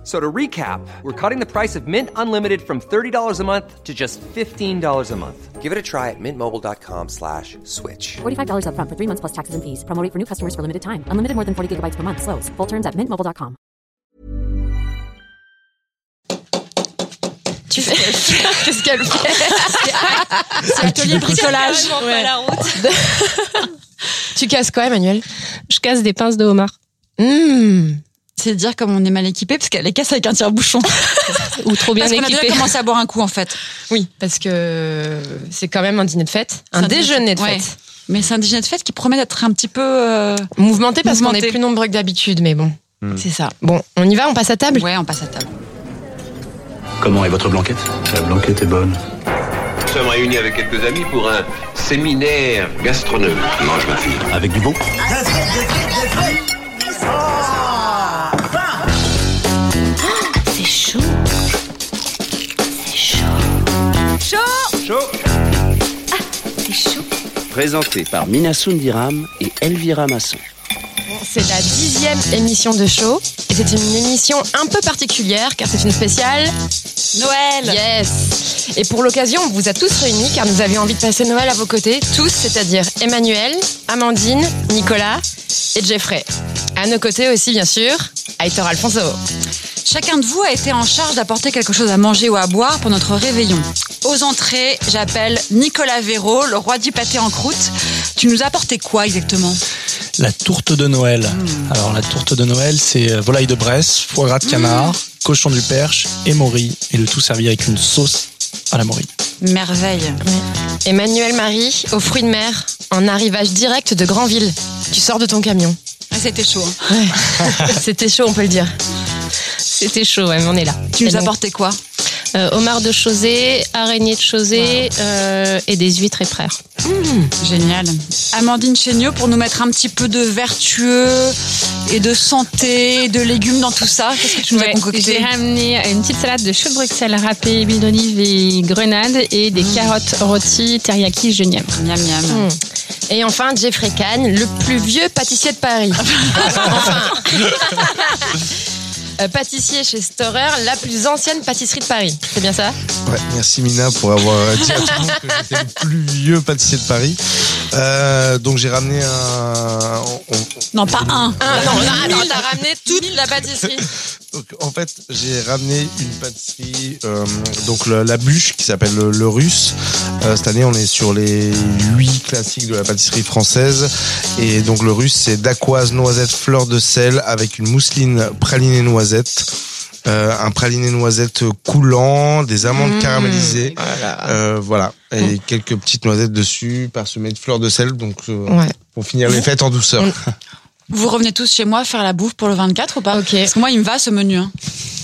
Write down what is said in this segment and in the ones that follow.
F- So to recap, we're cutting the price of Mint Unlimited from $30 a month to just $15 a month. Give it a try at mintmobile.com slash switch. $45 upfront for three months plus taxes and fees. Promo rate for new customers for limited time. Unlimited more than 40 gigabytes per month. Slows. Full terms at mintmobile.com. Tu fais Qu'est-ce qu'elle fait C'est atelier bricolage. Ouais. la route. tu casses quoi, Emmanuel Je casse des pinces de homard. Mmh. C'est dire comme on est mal équipé parce qu'elle les casse avec un tire-bouchon. Ou trop bien Parce qu'on a déjà équipé. commencé à boire un coup en fait. Oui, parce que c'est quand même un dîner de fête, un déjeuner de ouais. fête. Mais c'est un déjeuner de fête qui promet d'être un petit peu. euh, Mouvementé parce qu'on est plus nombreux que d'habitude, mais bon. C'est ça. Bon, on y va, on passe à table? Ouais, on passe à table. Comment est votre blanquette? La blanquette est bonne. Nous sommes réunis avec quelques amis pour un séminaire gastronomique. Mange ma fille. Avec du bon chaud. C'est chaud. Présenté par Minasun Diram et Elvira Masson. C'est la dixième émission de show. Et c'est une émission un peu particulière car c'est une spéciale Noël Yes Et pour l'occasion, on vous a tous réunis car nous avions envie de passer Noël à vos côtés, tous, c'est-à-dire Emmanuel, Amandine, Nicolas et Jeffrey. À nos côtés aussi, bien sûr, Aitor Alfonso. Chacun de vous a été en charge d'apporter quelque chose à manger ou à boire pour notre réveillon. Aux entrées, j'appelle Nicolas Véraud, le roi du pâté en croûte. Tu nous as apporté quoi exactement? La tourte de Noël. Hmm. Alors la tourte de Noël, c'est euh, volaille de Bresse, foie gras de canard, cochon du Perche et morille. Et le tout servi avec une sauce à la morille. Merveille. Emmanuel Marie, aux fruits de mer, en arrivage direct de Granville. Tu sors de ton camion. Ah, C'était chaud. hein. C'était chaud, on peut le dire. C'était chaud, ouais, mais on est là. Tu nous Et as donc- apporté quoi? Euh, homard de Chausée, araignée de Chausée euh, et des huîtres et frères. Génial. Amandine Chéniaud pour nous mettre un petit peu de vertueux et de santé, de légumes dans tout ça. Qu'est-ce que tu nous as concocté J'ai ramené une petite salade de choux de Bruxelles râpée, huile d'olive et grenade et des carottes rôties teriyaki genièvre. Miam miam. Et enfin, Jeffrey Kahn, le plus vieux pâtissier de Paris. enfin. Euh, pâtissier chez Storer, la plus ancienne pâtisserie de Paris. C'est bien ça Ouais, merci Mina pour avoir dit à tout le monde que j'étais le plus vieux pâtissier de Paris. Euh, donc j'ai ramené un. on- on- Non, pas un. Ah, non, non, attends, t'as ramené toute la pâtisserie. Donc, en fait, j'ai ramené une pâtisserie, euh, donc la bûche qui s'appelle le, le russe. Euh, cette année, on est sur les huit classiques de la pâtisserie française. Et donc le russe, c'est dacquoise, noisette, fleur de sel avec une mousseline pralinée noisette. Euh, un praliné noisette coulant, des amandes Mmh. caramélisées, Voilà. euh, voilà, et quelques petites noisettes dessus, parsemées de fleurs de sel, donc euh, Ouais. pour finir les fêtes en douceur. Vous revenez tous chez moi faire la bouffe pour le 24 ou pas Ok. Parce que moi, il me va ce menu. hein.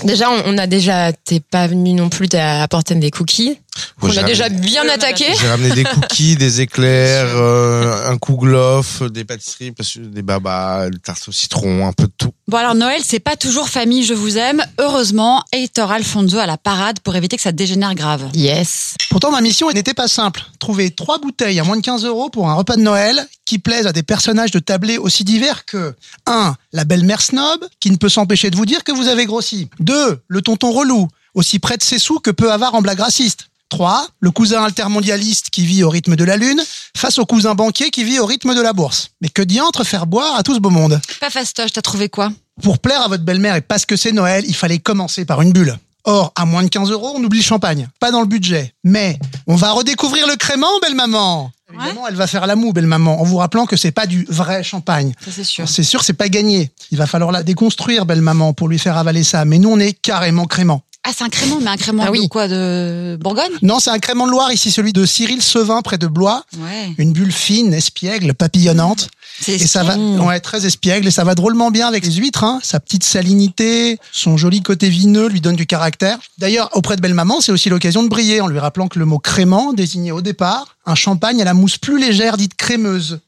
Déjà, on, on a déjà. T'es pas venu non plus t'as apporté des cookies. Ouais, on j'ai a déjà ramené- bien attaqué. J'ai ramené des cookies, des éclairs, euh, un kouglof, des pâtisseries, des babas, le tarte au citron, un peu de tout. Bon alors Noël, c'est pas toujours famille, je vous aime. Heureusement, Heitor Alfonso à la parade pour éviter que ça dégénère grave. Yes. Pourtant, ma mission n'était pas simple. Trouver trois bouteilles à moins de 15 euros pour un repas de Noël qui plaisent à des personnages de tablés aussi divers que 1. La belle-mère snob, qui ne peut s'empêcher de vous dire que vous avez grossi. 2. Le tonton relou, aussi près de ses sous que peu avare en blague raciste. 3. Le cousin altermondialiste qui vit au rythme de la lune face au cousin banquier qui vit au rythme de la bourse. Mais que diantre faire boire à tout ce beau monde Pas fastoche, t'as trouvé quoi? Pour plaire à votre belle-mère et parce que c'est Noël, il fallait commencer par une bulle. Or, à moins de 15 euros, on oublie le champagne. Pas dans le budget. Mais, on va redécouvrir le crément, belle maman. Évidemment, elle va faire la moue, belle maman, en vous rappelant que c'est pas du vrai champagne. Ça c'est sûr. C'est sûr, c'est pas gagné. Il va falloir la déconstruire, belle maman, pour lui faire avaler ça. Mais nous, on est carrément crément. Ah c'est un crément, mais un crément Ah oui. de quoi De Bourgogne? Non, c'est un crément de Loire, ici, celui de Cyril Sevin, près de Blois. Ouais. Une bulle fine, espiègle, papillonnante. C'est Et ça va, ouais, très espiègle, et ça va drôlement bien avec les huîtres, hein. Sa petite salinité, son joli côté vineux lui donne du caractère. D'ailleurs, auprès de belle maman, c'est aussi l'occasion de briller en lui rappelant que le mot crément désignait au départ un champagne à la mousse plus légère dite crémeuse.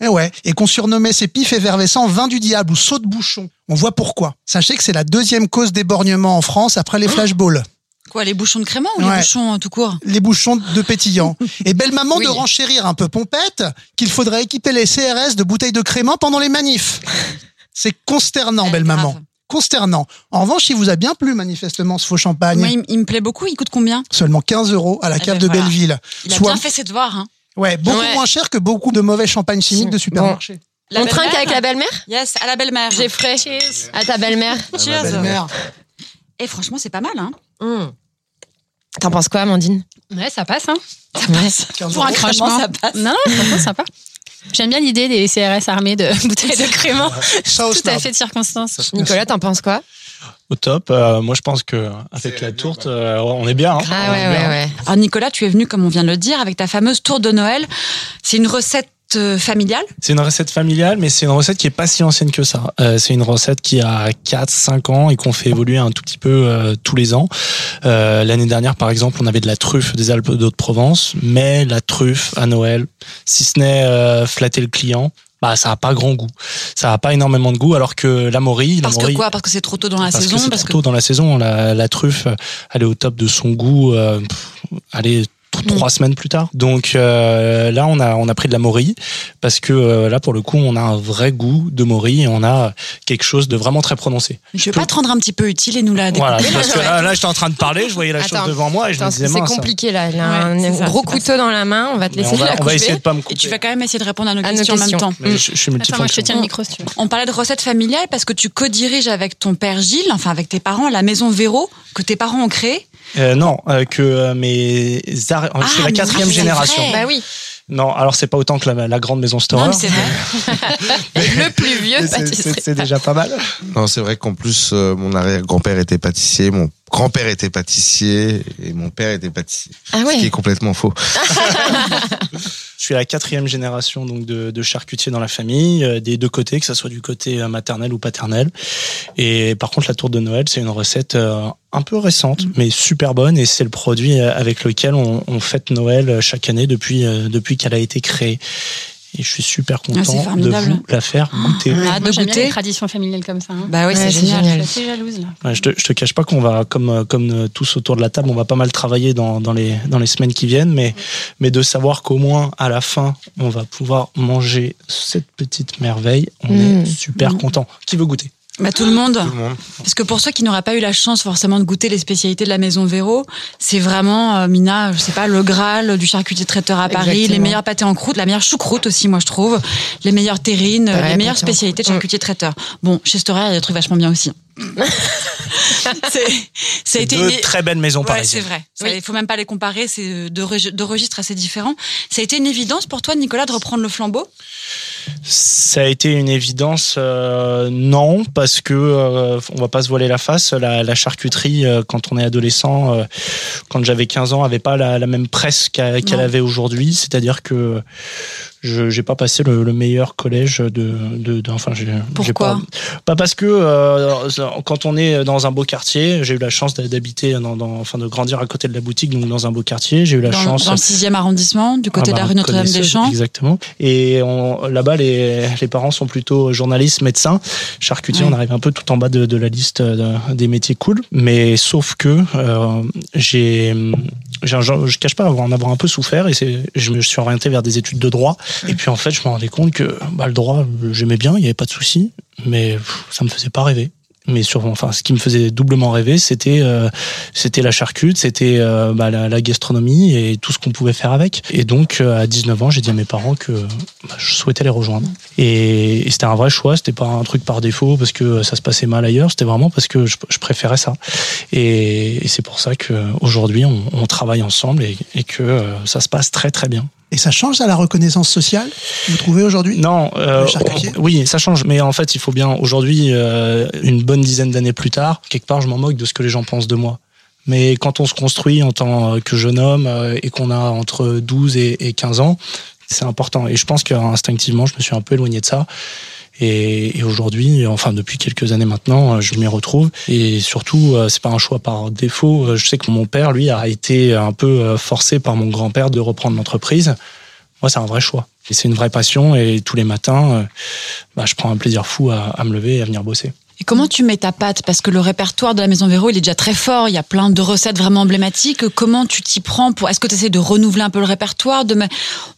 Et ouais, et qu'on surnommait ces pifs effervescents vin du diable ou saut de bouchon. On voit pourquoi. Sachez que c'est la deuxième cause d'éborgnement en France après les flashballs. Quoi, les bouchons de crément ou Ouais. les bouchons euh, tout court Les bouchons de pétillant. Et belle maman Oui. de renchérir un peu pompette qu'il faudrait équiper les CRS de bouteilles de crément pendant les manifs. C'est consternant, belle grave. maman. Consternant. En revanche, il vous a bien plu manifestement ce faux champagne. Moi, il, il me plaît beaucoup. Il coûte combien? Seulement 15 euros à la Eh cave ben de voilà. Belleville. Il a Soit- bien fait ses devoirs. Hein. Ouais, beaucoup Ouais. moins cher que beaucoup de mauvais champagne chimiques de supermarché. La On trinque avec la belle-mère Yes, à la belle-mère. J'ai frais. À ta belle-mère. Cheers. Belle-mère. Et franchement, c'est pas mal. Hein. Mmh. T'en penses quoi, Amandine Ouais, ça passe, hein. Ouais. 15 Pour un Franchement, ça passe. Non, non, franchement, sympa. J'aime bien l'idée des CRS armés de bouteilles de crément. Ça Tout à fait de circonstance. Nicolas, t'en penses quoi Au top. Euh, moi, je pense que avec la tourte, euh, on est bien. hein. Ah ouais, est bien. ouais, ouais. Alors Nicolas, tu es venu, comme on vient de le dire, avec ta fameuse tour de Noël. C'est une recette euh, familiale? C'est une recette familiale, mais c'est une recette qui est pas si ancienne que ça. Euh, c'est une recette qui a 4-5 ans et qu'on fait évoluer un tout petit peu euh, tous les ans. Euh, L'année dernière, par exemple, on avait de la truffe des Alpes d'Haute-Provence, mais la truffe à Noël, si ce n'est euh, flatter le client, bah ça a pas grand goût. Ça a pas énormément de goût, alors que la morille, la Parce que quoi? Parce que c'est trop tôt dans la parce saison. que parce trop tôt dans la saison. La, la truffe, elle est au top de son goût. Euh. Trois semaines plus tard. Donc euh, là, on a on a pris de la morille parce que euh, là, pour le coup, on a un vrai goût de morille et on a quelque chose de vraiment très prononcé. Mais tu veux pas te rendre un petit peu utile et nous la découper Voilà, parce que là, là, j'étais en train de parler, je voyais la Attends. chose devant moi et je me disais c'est compliqué là. Il a Ouais, un gros couteau dans la main. On va te laisser on va, la on va couper. essayer de pas me Et tu vas quand même essayer de répondre à nos À nos questions, en même temps. Je, je suis Attends, moi, je te tiens le micro si tu veux. On parlait de recettes familiales parce que tu co-diriges avec ton père Gilles, enfin avec tes parents, la maison Véro que tes parents ont créée. Euh, non, euh, que euh, mes Ah, c'est la mais quatrième génération. Bah oui. Non, alors c'est pas autant que la, la grande maison Store. Non, mais c'est vrai. Le plus vieux Mais c'est c'est déjà pas mal. Non, c'est vrai qu'en plus, euh, mon arrière-grand-père était pâtissier, mon grand-père était pâtissier et mon père était pâtissier. Ah Ce qui est ouais. complètement faux. Je suis la quatrième génération donc de, de charcutiers dans la famille, euh, des deux côtés, que ce soit du côté euh, maternel ou paternel. Et par contre, la tour de Noël, c'est une recette euh, un peu récente, mais super bonne, et c'est le produit avec lequel on, on fête Noël chaque année depuis euh, depuis qu'elle a été créée. Et je suis super Ah, content de formidable. vous la faire goûter. On a hâte de j'aime bien goûter. les traditions familiales comme ça. hein. Bah oui, Ouais, c'est génial. génial. Je suis assez jalouse, là. Ouais, je, te, je te cache pas qu'on va, comme, euh, comme tous autour de la table, on va pas mal travailler dans, dans, les, dans les semaines qui viennent, mais, mais de savoir qu'au moins à la fin, on va pouvoir manger cette petite merveille, on Mm. est super content. Qui veut goûter? Bah, tout le monde. Tout le monde. Parce que pour ceux qui n'auraient pas eu la chance forcément de goûter les spécialités de la maison Véro, c'est vraiment, euh, Mina, je sais pas, le Graal du charcutier traiteur à Paris, Exactement. les meilleurs pâtés en croûte, la meilleure choucroute aussi, moi je trouve, les meilleures terrines, Ouais, les meilleures spécialités de charcutier traiteur. Bon, chez Storer, il y a des trucs vachement bien aussi. c'est, Deux une- très belles maisons Ouais, parisiennes. c'est vrai. Oui. Il faut même pas les comparer, c'est deux, deux registres assez différents. Ça a été une évidence pour toi, Nicolas, de reprendre le flambeau? Ça a été une évidence, euh, non, parce que euh, on va pas se voiler la face. La, la charcuterie, euh, quand on est adolescent, euh, quand j'avais 15 ans, avait pas la, la même presse qu'elle avait aujourd'hui. C'est-à-dire que je j'ai pas passé le, le meilleur collège de, de, de- enfin j'ai j'ai Pourquoi? Pas, pas parce que euh, quand on est dans un beau quartier, j'ai eu la chance d'habiter dans, dans enfin de grandir à côté de la boutique, donc dans un beau quartier. J'ai eu la dans, chance dans le 6e arrondissement, du côté ah de la bah, rue Notre-Dame-des-Champs. Exactement. Et là-bas, les, les parents sont plutôt journalistes, médecins, charcutiers. Ouais. On arrive un peu tout en bas de, de la liste de- des métiers cool. Mais sauf que euh, j'ai, je cache pas en avoir un peu souffert et je me suis orienté vers des études de droit. Et puis en fait, je me rendais compte que bah, le droit, j'aimais bien, il y avait pas de souci, mais pff, ça me faisait pas rêver. Mais sur, enfin, ce qui me faisait doublement rêver, c'était euh, c'était la charcute, c'était euh, bah, la, gastronomie et tout ce qu'on pouvait faire avec. Et donc, euh, à 19 ans, j'ai dit à mes parents que bah, je souhaitais les rejoindre. Et, c'était un vrai choix, c'était pas un truc par défaut parce que ça se passait mal ailleurs, c'était vraiment parce que je, préférais ça. Et, c'est pour ça qu'aujourd'hui, on, travaille ensemble et, et que euh, ça se passe très très bien. Et ça change ça la reconnaissance sociale Vous trouvez aujourd'hui Non, euh, oui, ça change. Mais en fait, il faut bien aujourd'hui, euh, une bonne dizaine d'années plus tard, quelque part, je m'en moque de ce que les gens pensent de moi. Mais quand on se construit en tant que jeune homme euh, et qu'on a entre 12 et, et 15 ans, c'est important. Et je pense qu'instinctivement, je me suis un peu éloigné de ça. Et, et aujourd'hui, enfin depuis quelques années maintenant, euh, je m'y retrouve. Et surtout, euh, c'est pas un choix par défaut. Euh, Je sais que mon père, lui, a été un peu forcé par mon grand-père de reprendre l'entreprise. moi, c'est un vrai choix. Et c'est une vraie passion. Et tous les matins, bah, je prends un plaisir fou à, à me lever et à venir bosser. Et comment tu mets ta patte Parce que le répertoire de la Maison Véro, il est déjà très fort. Il y a plein de recettes vraiment emblématiques. Comment tu t'y prends pour Est-ce que tu essaies de renouveler un peu le répertoire de...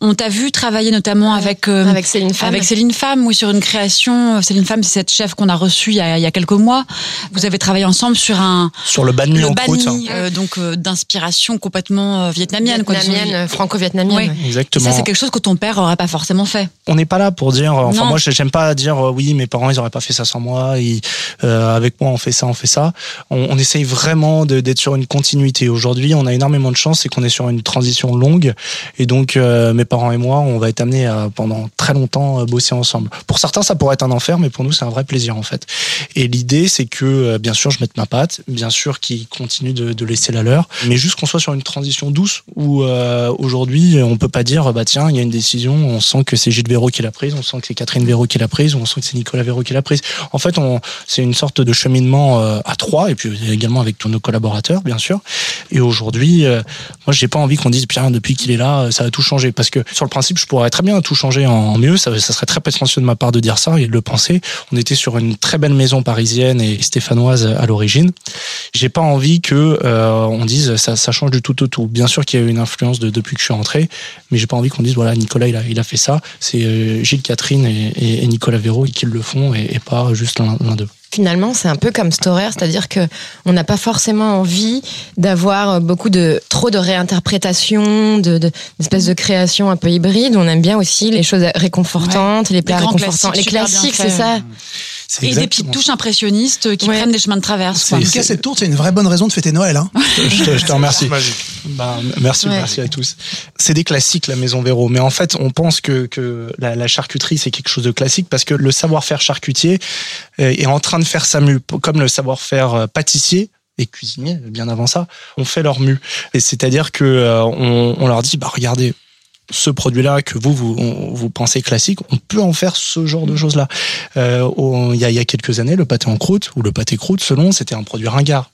On t'a vu travailler notamment avec euh, Avec Céline Femme. avec Céline Femme, oui, sur une création. Céline Femme, c'est cette chef qu'on a reçue il y a, il y a quelques mois. Vous avez travaillé ensemble sur un Sur le banh mi le en croûte. banh mi, euh, donc euh, d'inspiration complètement euh, vietnamienne. quoi. Vietnamienne, euh, franco-vietnamienne. Oui. ouais. Et Exactement. ça, c'est quelque chose que ton père aurait pas forcément fait. on n'est pas là pour dire. Enfin, Non. moi, j'aime pas dire euh, oui, mes parents, ils auraient pas fait ça sans moi. Ils, euh, avec moi, on fait ça, on fait ça. On, on essaye vraiment d'être sur une continuité. Aujourd'hui, on a énormément de chance, c'est qu'on est sur une transition longue, et donc euh, mes parents et moi, on va être amenés à pendant très longtemps euh, bosser ensemble. Pour certains, ça pourrait être un enfer, mais pour nous, c'est un vrai plaisir en fait. Et l'idée, c'est que euh, bien sûr, je mette ma patte, bien sûr, qu'ils continuent de, de laisser la leur, mais juste qu'on soit sur une transition douce où euh, aujourd'hui, on peut pas dire bah tiens, il y a une décision, on sent que c'est Gilles Véraud qui l'a prise, on sent que c'est Catherine Véraud qui l'a prise, ou on sent que c'est Nicolas Véraud qui l'a prise. En fait, on c'est une sorte de cheminement euh, à trois et puis également avec tous nos collaborateurs, bien sûr. Et aujourd'hui, euh, moi, j'ai pas envie qu'on dise bien depuis qu'il est là, euh, ça a tout changé parce que sur le principe, je pourrais très bien tout changer en mieux. Ça, serait très prétentieux de ma part de dire ça et de le penser. On était sur une très belle maison parisienne et stéphanoise à l'origine. J'ai pas envie que on dise ça, change du tout au tout. Bien sûr qu'il y a eu une influence de, depuis que je suis rentré, mais j'ai pas envie qu'on dise voilà Nicolas il a, il a fait ça. C'est Gilles, Catherine et, Nicolas Véraud qui le font et, et pas juste l'un d'eux. Finalement, c'est un peu comme Storer, c'est-à-dire que on n'a pas forcément envie d'avoir beaucoup de trop de réinterprétations, de, de d'espèces de créations un peu hybrides. On aime bien aussi les choses réconfortantes, les plats réconfortants, les classiques c'est ça. Et des petites touches impressionnistes qui Ouais. prennent des chemins de traverse. quoi. En tout cas, cette tourte, c'est une vraie bonne raison de fêter Noël. Hein. Je te, je te remercie. Magique. Bah, merci, Ouais. merci à tous. C'est des classiques, la Maison Véro. Mais en fait, on pense que, que la, la charcuterie, c'est quelque chose de classique parce que le savoir-faire charcutier euh, est en train de faire sa mue. Comme le savoir-faire euh, pâtissier et cuisinier, bien avant ça, on fait leur mue. Et c'est-à-dire que euh, on, on leur dit, bah, regardez, ce produit-là que vous, vous, vous pensez classique, on peut en faire ce genre de choses-là. Euh, Il y, a, y a quelques années, le pâté en croûte ou le pâté croûte, selon, c'était un produit ringard.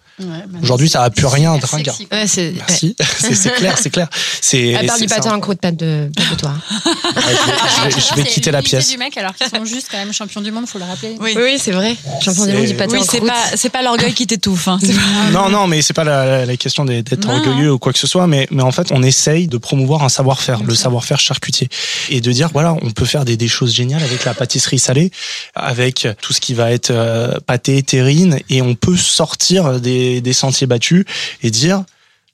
Aujourd'hui, ça a plus rien de ringard. Ouais, c'est. Merci, c'est c'est clair, c'est clair. C'est. À part c'est- du c'est pâté un- en croûte, pas de, pas de toi. Ouais, je vais, je vais quitter la pièce. du mec alors qu'ils sont juste quand même champions du monde, faut le rappeler. Oui. C'est vrai. Champion du C'est- monde du pâté Oui, en c'est croûte. pas, c'est pas l'orgueil qui t'étouffe. hein. Pas- Non, non, mais c'est pas la, la question d'être orgueilleux ou quoi que ce soit, mais, mais en fait, on essaye de promouvoir un savoir-faire, le savoir-faire charcutier, et de dire voilà, on peut faire des, des choses géniales avec la pâtisserie salée, avec tout ce qui va être euh, pâté, terrine, et on peut sortir des, des sentiers battus et dire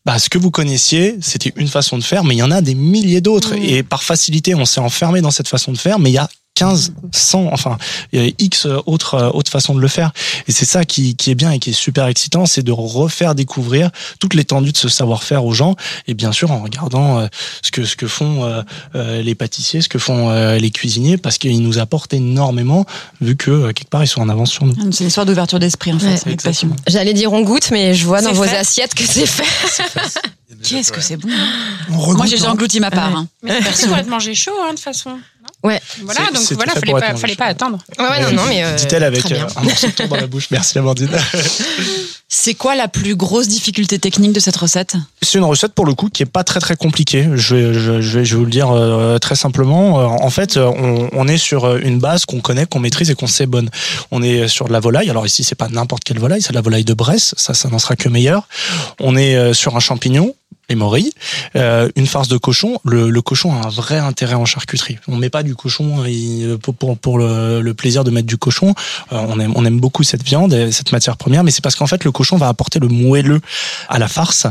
bah, ce que vous connaissiez, c'était une façon de faire, mais il y en a des milliers d'autres. Et par facilité, on s'est enfermé dans cette façon de faire, mais il y a 15, 100, enfin, il y a X autres, euh, autres façons de le faire. Et c'est ça qui, qui est bien et qui est super excitant, c'est de refaire découvrir toute l'étendue de ce savoir-faire aux gens. Et bien sûr, en regardant euh, ce que, ce que font euh, euh, les pâtissiers, ce que font euh, les cuisiniers, parce qu'ils nous apportent énormément, vu que euh, quelque part, ils sont en avance sur nous. C'est une histoire d'ouverture d'esprit, en fait, Ouais. avec passion. J'allais dire on goûte, mais je vois dans vos assiettes que c'est fait. Qu'est-ce que c'est bon On Moi, j'ai déjà hein. englouti ma part. hein. Mais c'est pour être mangé chaud, hein, de toute façon. Ouais. Voilà, donc voilà, fallait pas, fallait pas attendre. Ouais, ouais, non, non, mais. euh, Dit-elle avec euh, un morceau de tour dans la bouche. Merci, Amandine. C'est quoi la plus grosse difficulté technique de cette recette? C'est une recette pour le coup qui est pas très très compliquée. Je vais, je, je vais, je vais vous le dire euh, très simplement. Euh, en fait, euh, on, on est sur une base qu'on connaît, qu'on maîtrise et qu'on sait bonne. On est sur de la volaille. Alors ici, c'est pas n'importe quelle volaille, c'est de la volaille de Bresse. Ça, ça n'en sera que meilleur. On est euh, sur un champignon. Les morilles, euh, une farce de cochon. Le, le cochon a un vrai intérêt en charcuterie. On met pas du cochon il- pour, pour, pour le, le plaisir de mettre du cochon. Euh, on, aime, on aime beaucoup cette viande, et cette matière première, mais c'est parce qu'en fait le cochon va apporter le moelleux à la farce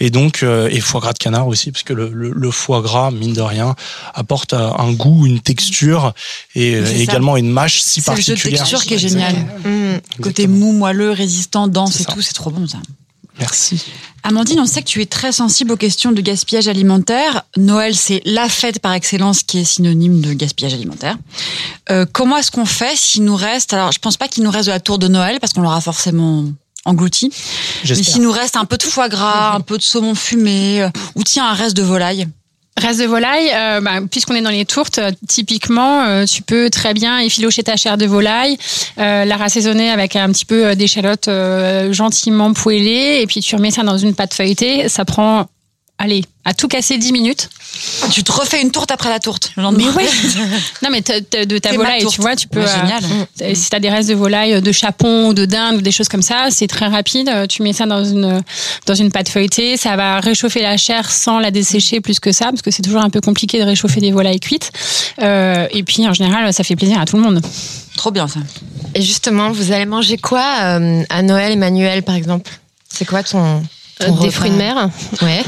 et donc euh, et foie gras de canard aussi parce que le, le, le foie gras mine de rien apporte euh, un goût une texture et, euh, ça. également une mâche si C'est le jeu de particulière texture qui est génial. Mmh. Côté mou, moelleux, résistant, dense et ça. tout, c'est trop bon ça. Merci Amandine, on sait que tu es très sensible aux questions de gaspillage alimentaire. Noël, c'est la fête par excellence qui est synonyme de gaspillage alimentaire. Euh, comment est-ce qu'on fait s'il nous reste Alors, je pense pas qu'il nous reste de la tour de Noël parce qu'on l'aura forcément englouti. Mais s'il nous reste un peu de foie gras, un peu de saumon fumé, euh, ou tiens un reste de volaille. Reste de volaille, euh, bah, puisqu'on est dans les tourtes, euh, typiquement, euh, tu peux très bien effilocher ta chair de volaille, euh, la rassaisonner avec un petit peu euh, d'échalote euh, gentiment poêlée, et puis tu remets ça dans une pâte feuilletée. Ça prend allez, à tout casser 10 minutes. Tu te refais une tourte après la tourte le lendemain. Mais oui. non, mais de ta volaille, tu vois, tu peux. Ouais, génial. euh, si t'as des restes de volaille, euh, de chapon ou de dinde ou des choses comme ça, c'est très rapide. Euh, Tu mets ça dans une dans une pâte feuilletée, ça va réchauffer la chair sans la dessécher plus que ça, parce que c'est toujours un peu compliqué de réchauffer des volailles cuites. Euh, et puis en général, ça fait plaisir à tout le monde. Trop bien ça. Et justement, vous allez manger quoi euh, à Noël, Emmanuel, par exemple? C'est quoi ton Euh, des repas fruits de mer, Ouais.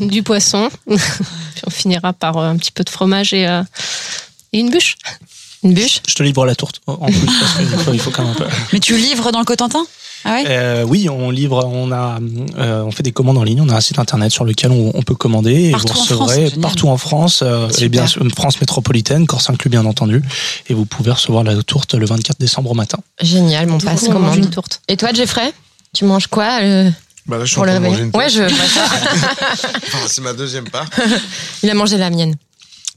du poisson. Puis on finira par euh, un petit peu de fromage et, euh, et une bûche. Une bûche? Je te livre la tourte en plus parce qu'il faut, il faut quand même un peu. Mais tu livres dans le Cotentin? Ah ouais? Euh, oui, on livre, on a, euh, on fait des commandes en ligne. On a un site internet sur lequel on, on peut commander et Partout vous en recevrez France, génial. partout en France euh, et bien sûr France métropolitaine, Corse inclus bien entendu. Et vous pouvez recevoir la tourte le 24 décembre au matin. Génial, mon passe coup, on mange commande. une tourte. Et toi, Jeffrey? Tu manges quoi euh, Bah là, je suis pour en le train de manger une Ouais, je. Enfin, c'est ma deuxième part. Il a mangé la mienne.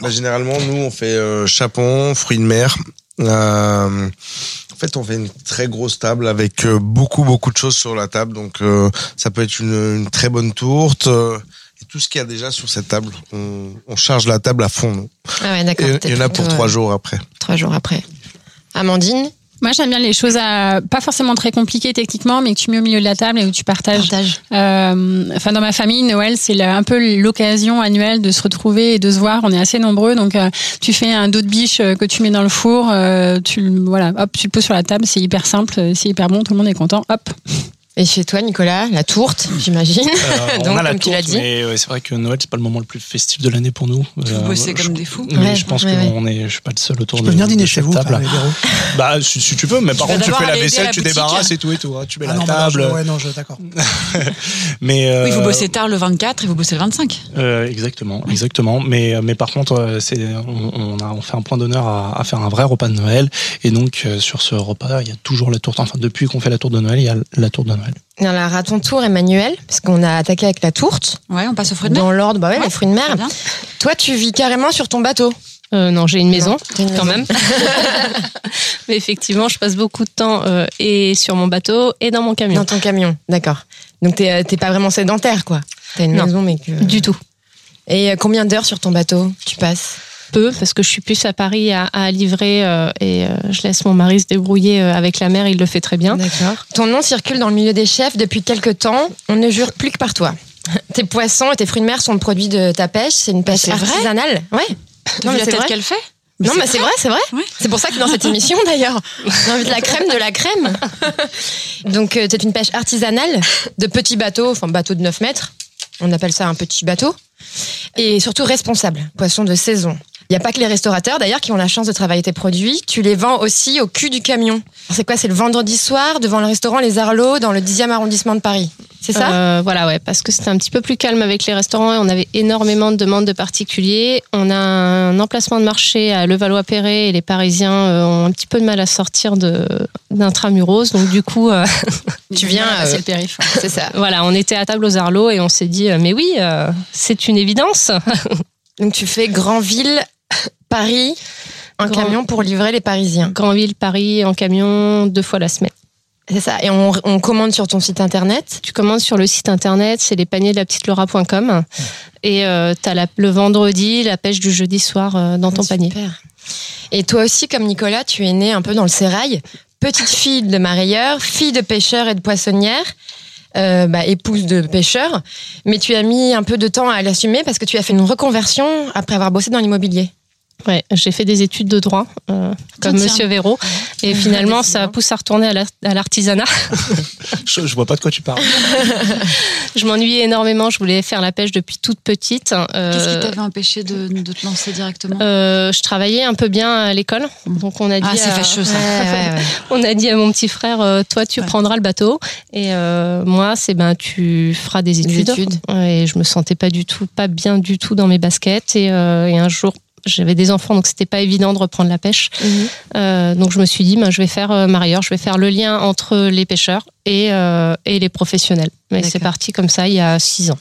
Bah, généralement, nous, on fait euh, chapon, fruits de mer. Euh, en fait, on fait une très grosse table avec euh, beaucoup, beaucoup de choses sur la table. Donc, euh, ça peut être une, une très bonne tourte. euh, et tout ce qu'il y a déjà sur cette table, on, on charge la table à fond. nous. Ah ouais, Et d'accord. il y en a pour trois jours après. Trois jours après. Amandine Moi, j'aime bien les choses à, pas forcément très compliquées techniquement, mais que tu mets au milieu de la table et où tu partages. Partage. Euh, enfin, dans ma famille, Noël, c'est un peu l'occasion annuelle de se retrouver et de se voir. On est assez nombreux, donc euh, tu fais un dos de biche euh, que tu mets dans le four, euh, tu le- voilà, hop, tu le poses sur la table. C'est hyper simple, euh, c'est hyper bon, tout le monde est content. Hop. Et chez toi, Nicolas, la tourte, j'imagine. Euh, on Donc, a la comme tu l'as tourte, dit. mais ouais, c'est vrai que Noël c'est pas le moment le plus festif de l'année pour nous. Vous Euh, bossez je- comme des fous. Mais Ouais, je pense ouais, que ouais. on est, je suis pas le seul autour Je de peux venir dîner de chez vous, table. Bah, si, si tu peux, mais par contre, tu fais la vaisselle, la tu boutique. débarrasses et tout et tout. hein. Tu mets Ah la non, bah non, je- table. ouais, non, je, d'accord. Mais euh, Oui, vous bossez tard le 24 et vous bossez le 25. Euh, exactement, exactement. Mais mais par contre, euh, c'est on, on a on fait un point d'honneur à, à faire un vrai repas de Noël. Et donc euh, sur ce repas, il y a toujours la tourte. Enfin, depuis qu'on fait la tourte de Noël, il y a la tourte de Noël. Alors, à ton tour, Emmanuel, parce qu'on a attaqué avec la tourte. Ouais, on passe aux fruits de mer. Dans l'ordre, bah ouais, Ouais, les fruits de mer. Toi, tu vis carrément sur ton bateau. Euh, non, j'ai une maison une quand maison. même. Mais effectivement, je passe beaucoup de temps euh, et sur mon bateau et dans mon camion. Dans ton camion, d'accord. Donc, t'es euh, t'es pas vraiment sédentaire, quoi. T'as une Non. maison, mais que. Du tout. Et combien d'heures sur ton bateau tu passes? Peu, parce que je suis plus à Paris à, à livrer euh, et euh, je laisse mon mari se débrouiller euh, avec la mer, il le fait très bien. D'accord. Ton nom circule dans le milieu des chefs depuis quelque temps. On ne jure plus que par toi. Tes poissons et tes fruits de mer sont le produit de ta pêche. C'est une pêche c'est vrai artisanale. Ouais. T'as vu la c'est tête vrai. qu'elle fait Non, mais c'est vrai, c'est vrai. Ouais. C'est pour ça que dans cette émission, d'ailleurs, on invite la crème de la crème. Donc, euh, c'est une pêche artisanale de petits bateaux, enfin, bateaux de 9 mètres. On appelle ça un petit bateau. Et surtout responsable, poisson de saison. Il n'y a pas que les restaurateurs, d'ailleurs, qui ont la chance de travailler tes produits. Tu les vends aussi au cul du camion. C'est quoi? C'est le vendredi soir, devant le restaurant Les Arlots, dans le 10e arrondissement de Paris. C'est ça? Euh, Voilà, ouais, parce que c'était un petit peu plus calme avec les restaurants et on avait énormément de demandes de particuliers. On a un emplacement de marché à Levallois-Perret et les Parisiens euh, ont un petit peu de mal à sortir d'intramuros. Donc du coup, euh, Tu viens, c'est le périph. C'est ça. voilà, on était à table aux Arlots et on s'est dit, mais oui, c'est une évidence. Donc, tu fais Grandville, Paris, Grand- camion pour livrer les Parisiens. Grandville, Paris, en camion, deux fois la semaine. C'est ça. Et on, on commande sur ton site internet. Tu commandes sur le site internet, c'est les paniers de la petite Laura.com. Et euh, tu as le vendredi, la pêche du jeudi soir euh, dans ton panier. Super. Et toi aussi, comme Nicolas, tu es né un peu dans le sérail. Petite fille de marailleur, fille de pêcheur et de poissonnière, euh, bah, épouse de pêcheur. Mais tu as mis un peu de temps à l'assumer parce que tu as fait une reconversion après avoir bossé dans l'immobilier. Ouais, j'ai fait des études de droit, euh, comme. Monsieur Véro. Et finalement, ça pousse à retourner à la- à l'artisanat. Je, je vois pas de quoi tu parles. je m'ennuyais énormément. Je voulais faire la pêche depuis toute petite. Euh, Qu'est-ce qui t'avait empêché de, de te lancer directement? euh, je travaillais un peu bien à l'école, donc on a dit. Ah, c'est à- fâcheux, ça. Ouais, ouais, ouais. On a dit à mon petit frère, euh, toi tu Ouais. prendras le bateau et euh, moi c'est ben tu feras des Des études. études. Et je me sentais pas du tout, pas bien du tout dans mes baskets et, euh, et un jour j'avais des enfants donc c'était pas évident de reprendre la pêche. Mhm. Euh, donc je me suis dit ben je vais faire euh, marieur, je vais faire le lien entre les pêcheurs et et, et les professionnels. Mais c'est parti comme ça il y a six ans,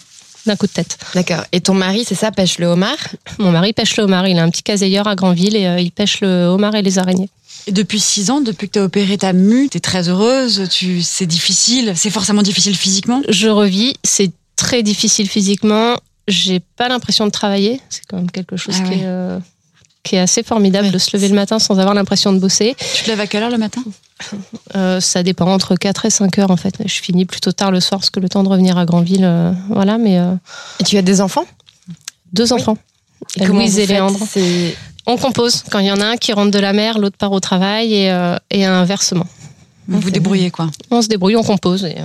d'un coup de tête. D'accord. Et ton mari, c'est ça, pêche le homard? Mon mari pêche le homard, il a un petit caseilleur à Granville et euh, il pêche le homard et les araignées. Et depuis six ans, depuis que tu as opéré ta mue, tu es très heureuse, tu, c'est difficile, c'est forcément difficile physiquement? Je revis, c'est très difficile physiquement. J'ai pas l'impression de travailler. C'est quand même quelque chose Ah qui, ouais. est, euh, qui est assez formidable de se lever le matin sans avoir l'impression de bosser. Tu te lèves à quelle heure le matin? Euh, ça dépend entre 4 et 5 heures en fait. Je finis plutôt tard le soir parce que le temps de revenir à Granville, euh, voilà. Mais euh, Et tu as des enfants? deux enfants, Et Louise et Léandre. On compose quand il y en a un qui rentre de la mer, l'autre part au travail et, et inversement. Vous vous débrouillez quoi? On se débrouille, on compose. Et,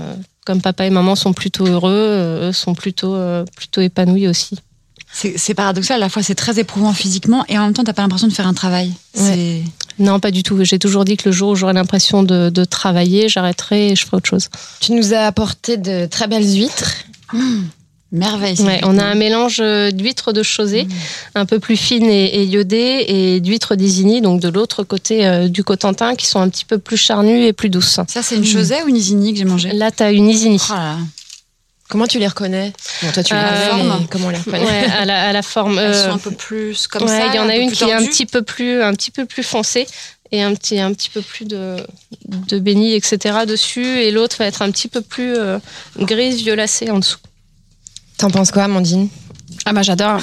comme papa et maman sont plutôt heureux, euh, eux sont plutôt, euh, plutôt épanouis aussi. C'est paradoxal, à la fois c'est très éprouvant physiquement et en même temps t'as pas l'impression de faire un travail. Non, pas du tout. J'ai toujours dit que le jour où j'aurai l'impression de, de travailler, j'arrêterai et je ferai autre chose. Tu nous as apporté de très belles huîtres. Merveille. Ouais, on a un mélange euh, d'huîtres de Chausée, Mmh. un peu plus fines et, et iodées, et d'huîtres d'Isigny, donc de l'autre côté euh, du Cotentin, qui sont un petit peu plus charnues et plus douces. Ça c'est une Chausée ou une Isigny que j'ai mangé Là, tu as une Isigny. Oh là là. Comment tu les reconnais? Bon, toi, tu les Euh, reconnais, forme. comment on les reconnaît? Ouais, à la, à la forme. Elles euh, sont un peu plus comme ouais, ça. il y en a une qui est un petit peu plus, un petit peu plus foncée et un petit, un petit peu plus de, de béni, etc. dessus, et l'autre va être un petit peu plus euh, grise violacée en dessous. T'en penses quoi, Amandine? Ah bah j'adore.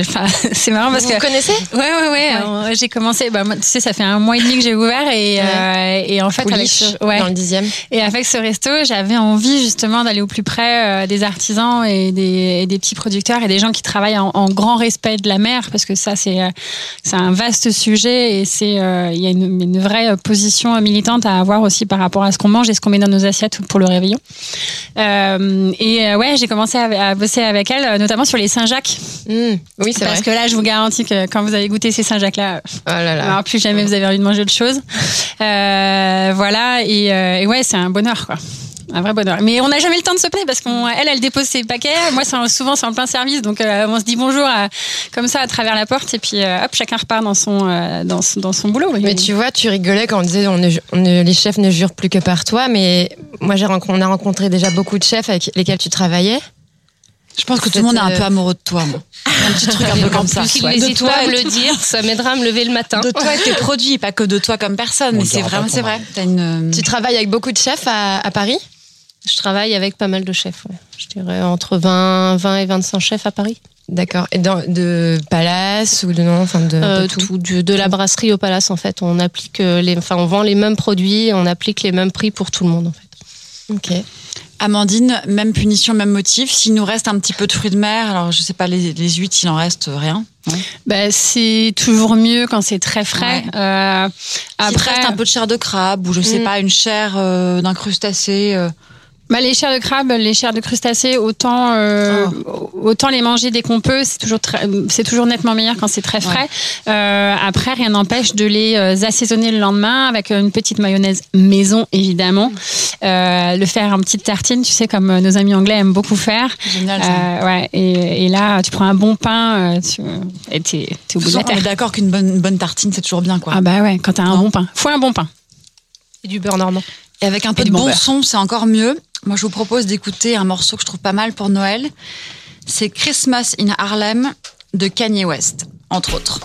Enfin, c'est marrant parce Vous que connaissez? Ouais, ouais, ouais. euh, J'ai commencé. Bah, tu sais, ça fait un mois et demi que j'ai ouvert et, euh, et en fait, avec Pouliche, ce, ouais. dans le dixième. Et avec ce resto, j'avais envie justement d'aller au plus près euh, des artisans et des, et des petits producteurs et des gens qui travaillent en, en grand respect de la mer, parce que ça, c'est euh, c'est un vaste sujet et c'est euh, il y a une, une vraie position militante à avoir aussi par rapport à ce qu'on mange et ce qu'on met dans nos assiettes pour le réveillon. Euh, et euh, ouais, j'ai commencé à, à bosser avec elle, euh, notamment sur les Saint-Jacques. Mmh, Oui, c'est Parce vrai. que là, je vous garantis que quand vous avez goûté ces Saint-Jacques-là, Oh là plus jamais vous avez envie de manger autre chose. Euh, voilà, et, euh, et ouais, c'est un bonheur, quoi. Un vrai bonheur. Mais on n'a jamais le temps de se plaire parce qu'elle, elle dépose ses paquets. Moi, c'est souvent, c'est en plein service. Donc, euh, on se dit bonjour à- comme ça à travers la porte. Et puis, euh, hop, chacun repart dans son, euh, dans, son- dans son boulot. oui. Mais tu vois, tu rigolais quand on disait on ne, on ne- les chefs ne jurent plus que par toi, mais moi j'ai on a rencontré déjà beaucoup de chefs avec lesquels tu travaillais. Je pense que tout le monde est un peu amoureux de toi. moi. Un petit truc un peu comme ça. Qu'il n'hésite De toi pas à me le dire, ça m'aidera à me lever le matin. De toi et tes produits, pas que de toi comme personne. On mais c'est vraiment, c'est vrai. Une. Tu travailles avec beaucoup de chefs à, Paris? Je travaille avec pas mal de chefs. ouais. Je dirais entre 20, 20 et 25 chefs à Paris. D'accord. Et dans, de Palace ou de non enfin de, de Euh, tout. tout, du- de la brasserie au palace en fait. On applique euh, les, enfin on vend les mêmes produits, on applique les mêmes prix pour tout le monde en fait. Ok. Amandine, même punition, même motif. S'il nous reste un petit peu de fruits de mer, alors je sais pas, les, les huîtres, s'il en reste rien. Bah, c'est toujours mieux quand c'est très frais. Ouais. Euh, après, reste un peu de chair de crabe ou je sais Mm. pas, une chair euh, d'un crustacé. euh, Bah, les chairs de crabe, les chairs de crustacés, autant euh, autant les manger dès qu'on peut. C'est toujours c'est toujours nettement meilleur quand c'est très frais. Euh, après, rien n'empêche de les euh, assaisonner le lendemain avec une petite mayonnaise maison, évidemment. Euh, le faire en petite tartine, tu sais, comme nos amis anglais aiment beaucoup faire. Génial ça. Euh, ouais, et, et là, tu prends un bon pain, tu, et t'es t'es au bout de la on est d'accord qu'une bonne, bonne tartine, c'est toujours bien, quoi. Ah bah ouais, quand t'as un Non. bon pain. Faut un bon pain. Et du beurre normand. Et avec un peu Et de bon beurre. son, c'est encore mieux. Moi, je vous propose d'écouter un morceau que je trouve pas mal pour Noël. C'est Christmas in Harlem de Kanye West, entre autres.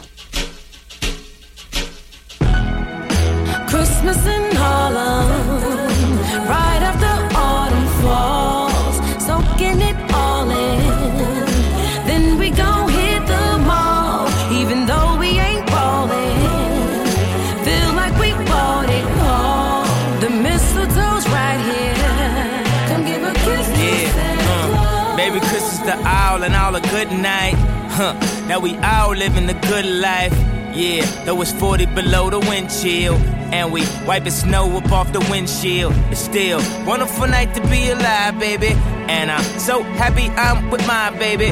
Good night. Huh, now we all living the good life. Yeah, though it's 40 below the wind chill. And we wiping snow up off the windshield. It's still wonderful night to be alive, baby. And I'm so happy I'm with my baby.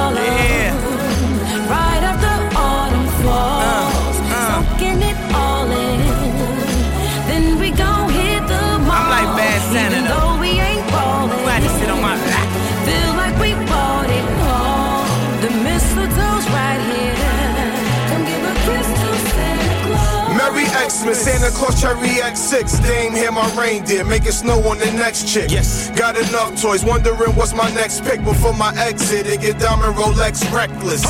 Harlem. Yeah. Santa Claus Cherry X6, Dame here my reindeer, making snow on the next chick. Yes. Got enough toys, wondering what's my next pick before my exit. It get diamond Rolex reckless.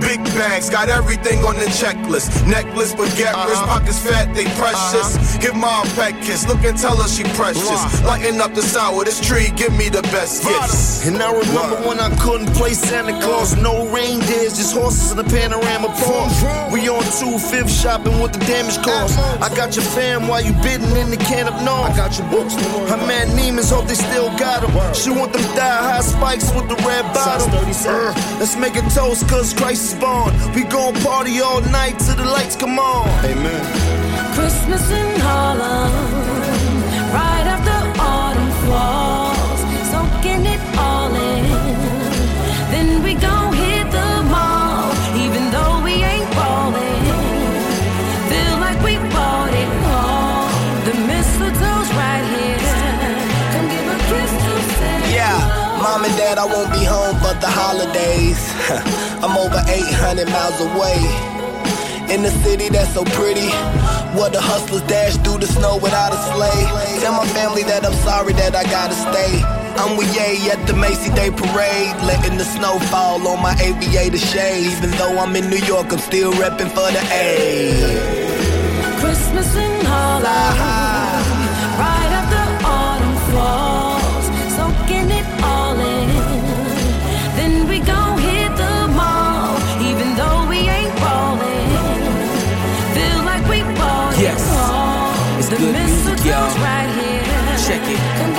Big bags, got everything on the checklist. Necklace, baguette, wrist pockets fat, they precious. Give mom a pet kiss, look and tell her she precious. Lighten up the sound with this tree, give me the best gifts. And I remember when I couldn't play Santa Claus, no reindeers, just horses in a panorama park. We on two fifth shopping with the damage cost. I got your fam while you bidding in the can of North. I got your books. Her man Neiman's hope they still got them. She want them thigh high spikes with the red bottom. Uh, let's make a toast cause Christ is born. We gon' party all night till the lights come on. Amen. Christmas in Harlem, I won't be home for the holidays. I'm over 800 miles away. In the city that's so pretty, where the hustlers dash through the snow without a sleigh. Tell my family that I'm sorry that I gotta stay. I'm with Ye at the Macy Day Parade, letting the snow fall on my aviator shade. Even though I'm in New York, I'm still repping for the A. Christmas in Harlem,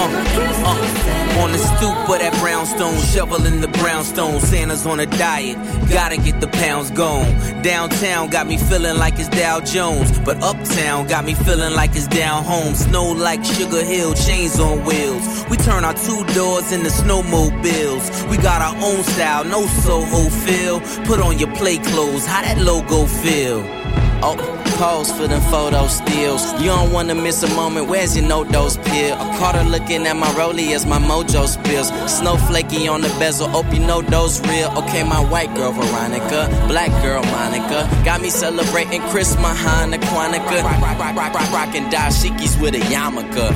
Uh, uh. On the stoop of that brownstone, shoveling the brownstone. Santa's on a diet, gotta get the pounds gone. Downtown got me feeling like it's Dow Jones, but uptown got me feeling like it's down home. Snow like Sugar Hill, chains on wheels. We turn our two doors into snowmobiles. We got our own style, no Soho feel. Put on your play clothes, how that logo feel? Oh, pose for them photo stills. You don't wanna miss a moment. Where's your no dose pill? I caught her looking at my rollie as my mojo spills. Snowflakey on the bezel. Hope you know those real. Okay, my white girl Veronica, black girl Monica, got me celebrating Christmas, Hanukkah, Kwanzaa. Rock, rock, rock, rock, dashikis with a yarmulke.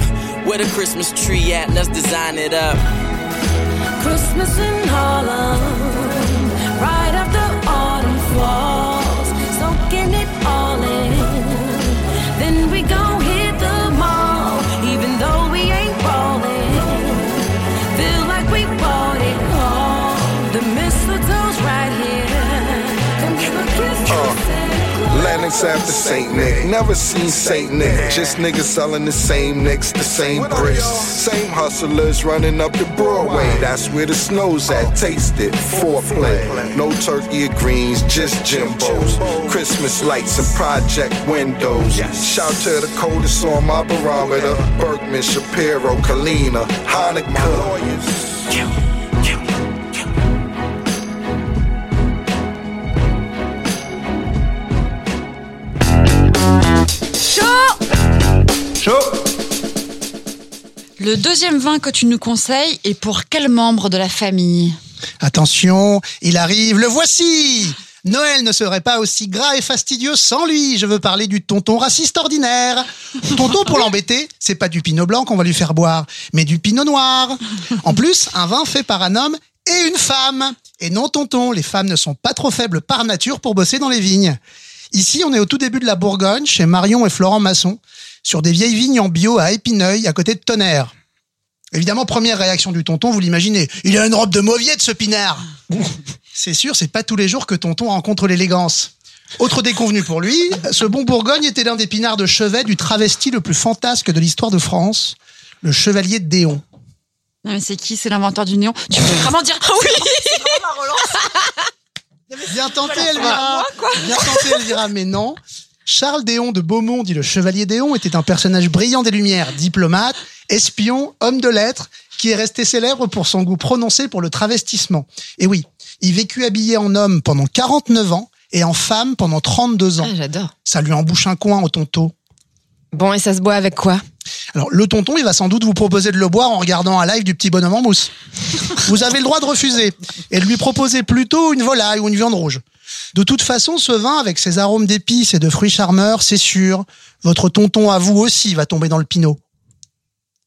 Where the Christmas tree at? Let's design it up. Christmas in Harlem, Claus. After Saint Nick. Never seen Saint Nick. Just niggas selling the same nicks, the same bricks. Same hustlers running up the Broadway. That's where the snow's at. Taste it. Foreplay. No turkey or greens, just Jimbos. Christmas lights and project windows. Shout to the coldest on my barometer. Bergman, Shapiro, Kalina, Hanukkah. Le deuxième vin que tu nous conseilles est pour quel membre de la famille? Attention, il arrive, le voici Noël ne serait pas aussi gras et fastidieux sans lui. Je veux parler du tonton raciste ordinaire. Tonton, pour l'embêter, c'est pas du pinot blanc qu'on va lui faire boire, mais du pinot noir. En plus, un vin fait par un homme et une femme. Et non, tonton, les femmes ne sont pas trop faibles par nature pour bosser dans les vignes. Ici, on est au tout début de la Bourgogne, chez Marion et Florent Masson, sur des vieilles vignes en bio à Épineuil, à côté de Tonnerre. Évidemment, première réaction du tonton, vous l'imaginez. Il a une robe de mauvier de ce pinard. C'est sûr, c'est pas tous les jours que tonton rencontre l'élégance. Autre déconvenu pour lui, ce bon Bourgogne était l'un des pinards de chevet du travesti le plus fantasque de l'histoire de France, le chevalier de Déon. Non, mais c'est qui? C'est l'inventeur du néon Tu peux vraiment dire ah oui Bien tenté, Elvira. Bien tenté, Elvira, mais non. Charles Déon de Beaumont, dit le chevalier Déon, était un personnage brillant des Lumières, diplomate, espion, homme de lettres, qui est resté célèbre pour son goût prononcé pour le travestissement. Et oui, il vécut habillé en homme pendant 49 ans et en femme pendant 32 ans. Ah, j'adore. Ça lui embouche un coin au tonton. Bon, et ça se boit avec quoi? Alors, le tonton, il va sans doute vous proposer de le boire en regardant un live du petit bonhomme en mousse. Vous avez le droit de refuser et de lui proposer plutôt une volaille ou une viande rouge. De toute façon, ce vin, avec ses arômes d'épices et de fruits charmeurs, c'est sûr, votre tonton à vous aussi va tomber dans le pinot.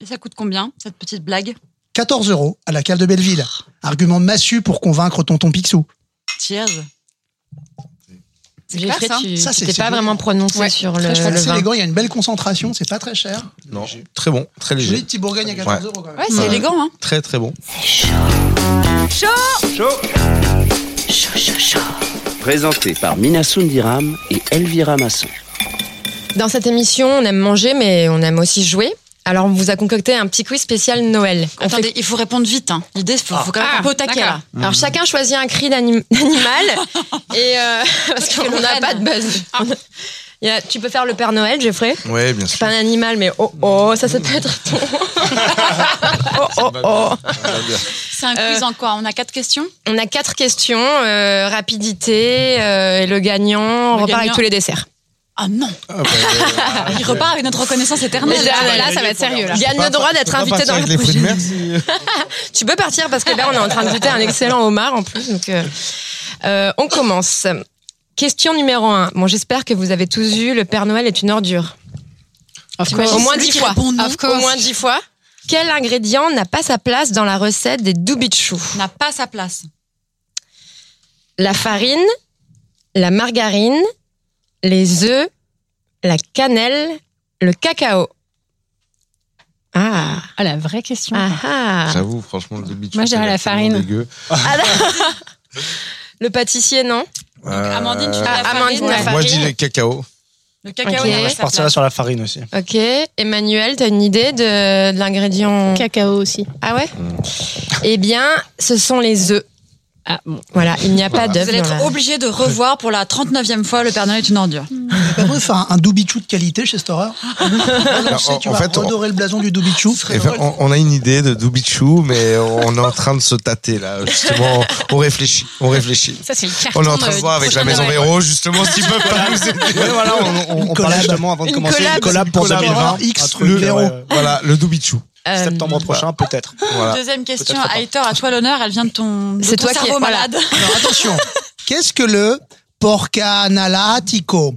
Et ça coûte combien, cette petite blague? 14 euros à la cave de Belleville. Argument massu pour convaincre tonton Picsou. Cheers. C'est J'ai clair, fait, ça tu Ça, c'est- pas vraiment prononcé Ouais, sur très le, le c'est élégant, il y a une belle concentration, c'est pas très cher. Non, très bon, très léger. Joli petit Bourgogne à 14 Ouais. euros quand même. Ouais, c'est élégant, hein. Très très bon. Chaud, chaud, chaud. Présenté par Mina Sundiram et Elvira Masson. Dans cette émission, on aime manger, mais on aime aussi jouer. Alors, on vous a concocté un petit quiz spécial Noël. On Attendez, fait- il faut répondre vite. Hein. L'idée, il faut, faut quand même Ah, un peu au taquet. Alors, chacun choisit un cri d'anim- d'animal. et euh, parce qu'on n'a pas de buzz. Y a- tu peux faire le Père Noël, Geoffrey Ouais, bien C'est sûr. pas un animal, mais oh oh, ça, ça peut être ton. oh oh oh. C'est un quiz en quoi? On a quatre questions? On a quatre questions euh, rapidité, euh, et le gagnant Le repart gagnant. avec tous les desserts. Ah non Ah, bah, euh, Il repart avec notre reconnaissance éternelle. Là, là, ça va être sérieux. Là. je Gagne le droit d'être invité dans la prochaine. Tu peux partir parce que là, on est en train de goûter un excellent homard en plus. Donc, euh, euh, on commence. Question numéro un. Bon, j'espère que vous avez tous vu Le Père Noël est une ordure. Au moins dix fois. Au moins dix fois. Quel ingrédient n'a pas sa place dans la recette des doubichous? N'a pas sa place. La farine, la margarine, les œufs, la cannelle, le cacao. Ah, Ah, la vraie question. ah, ah. J'avoue, franchement, le débit. Moi, je dirais la farine. Dégueu. Ah, Le pâtissier, non? Amandine, tu Euh, fais la Ah, Amandine, farine. la farine. Moi, je dis le cacao. Le cacao, Ok. il pas Je sa partirais place. sur la farine aussi. Ok. Emmanuel, t'as une idée de, de l'ingrédient Cacao aussi. Ah ouais? Eh bien, ce sont les œufs. Ah, bon. Voilà, il n'y a pas Vous d'œufs allez être la... obligé de revoir pour la 39e fois Le Père Noël est une ordure. Pas de faire un, un doubichou de qualité chez Storer en- vas fait, on- redorer le blason du doubichou. Et fait, on, on a une idée de Doubichou, mais on est en train de se tâter là. Justement, on réfléchit, on réfléchit. Ça, c'est. On est en train de voir avec la maison. Véro, justement, s'ils peuvent pas nous aider. Ouais, voilà, on, on, on parlait justement avant de Une commencer collab. une collab pour Collab. 2020. X, le euh, Véro. ouais. Voilà, le Doubichou. Euh, Septembre prochain, peut-être. Voilà. Deuxième question. Aitor, à toi l'honneur, elle vient de ton, de C'est ton toi qui- cerveau voilà. malade. Alors attention, qu'est-ce que le porcanalatico?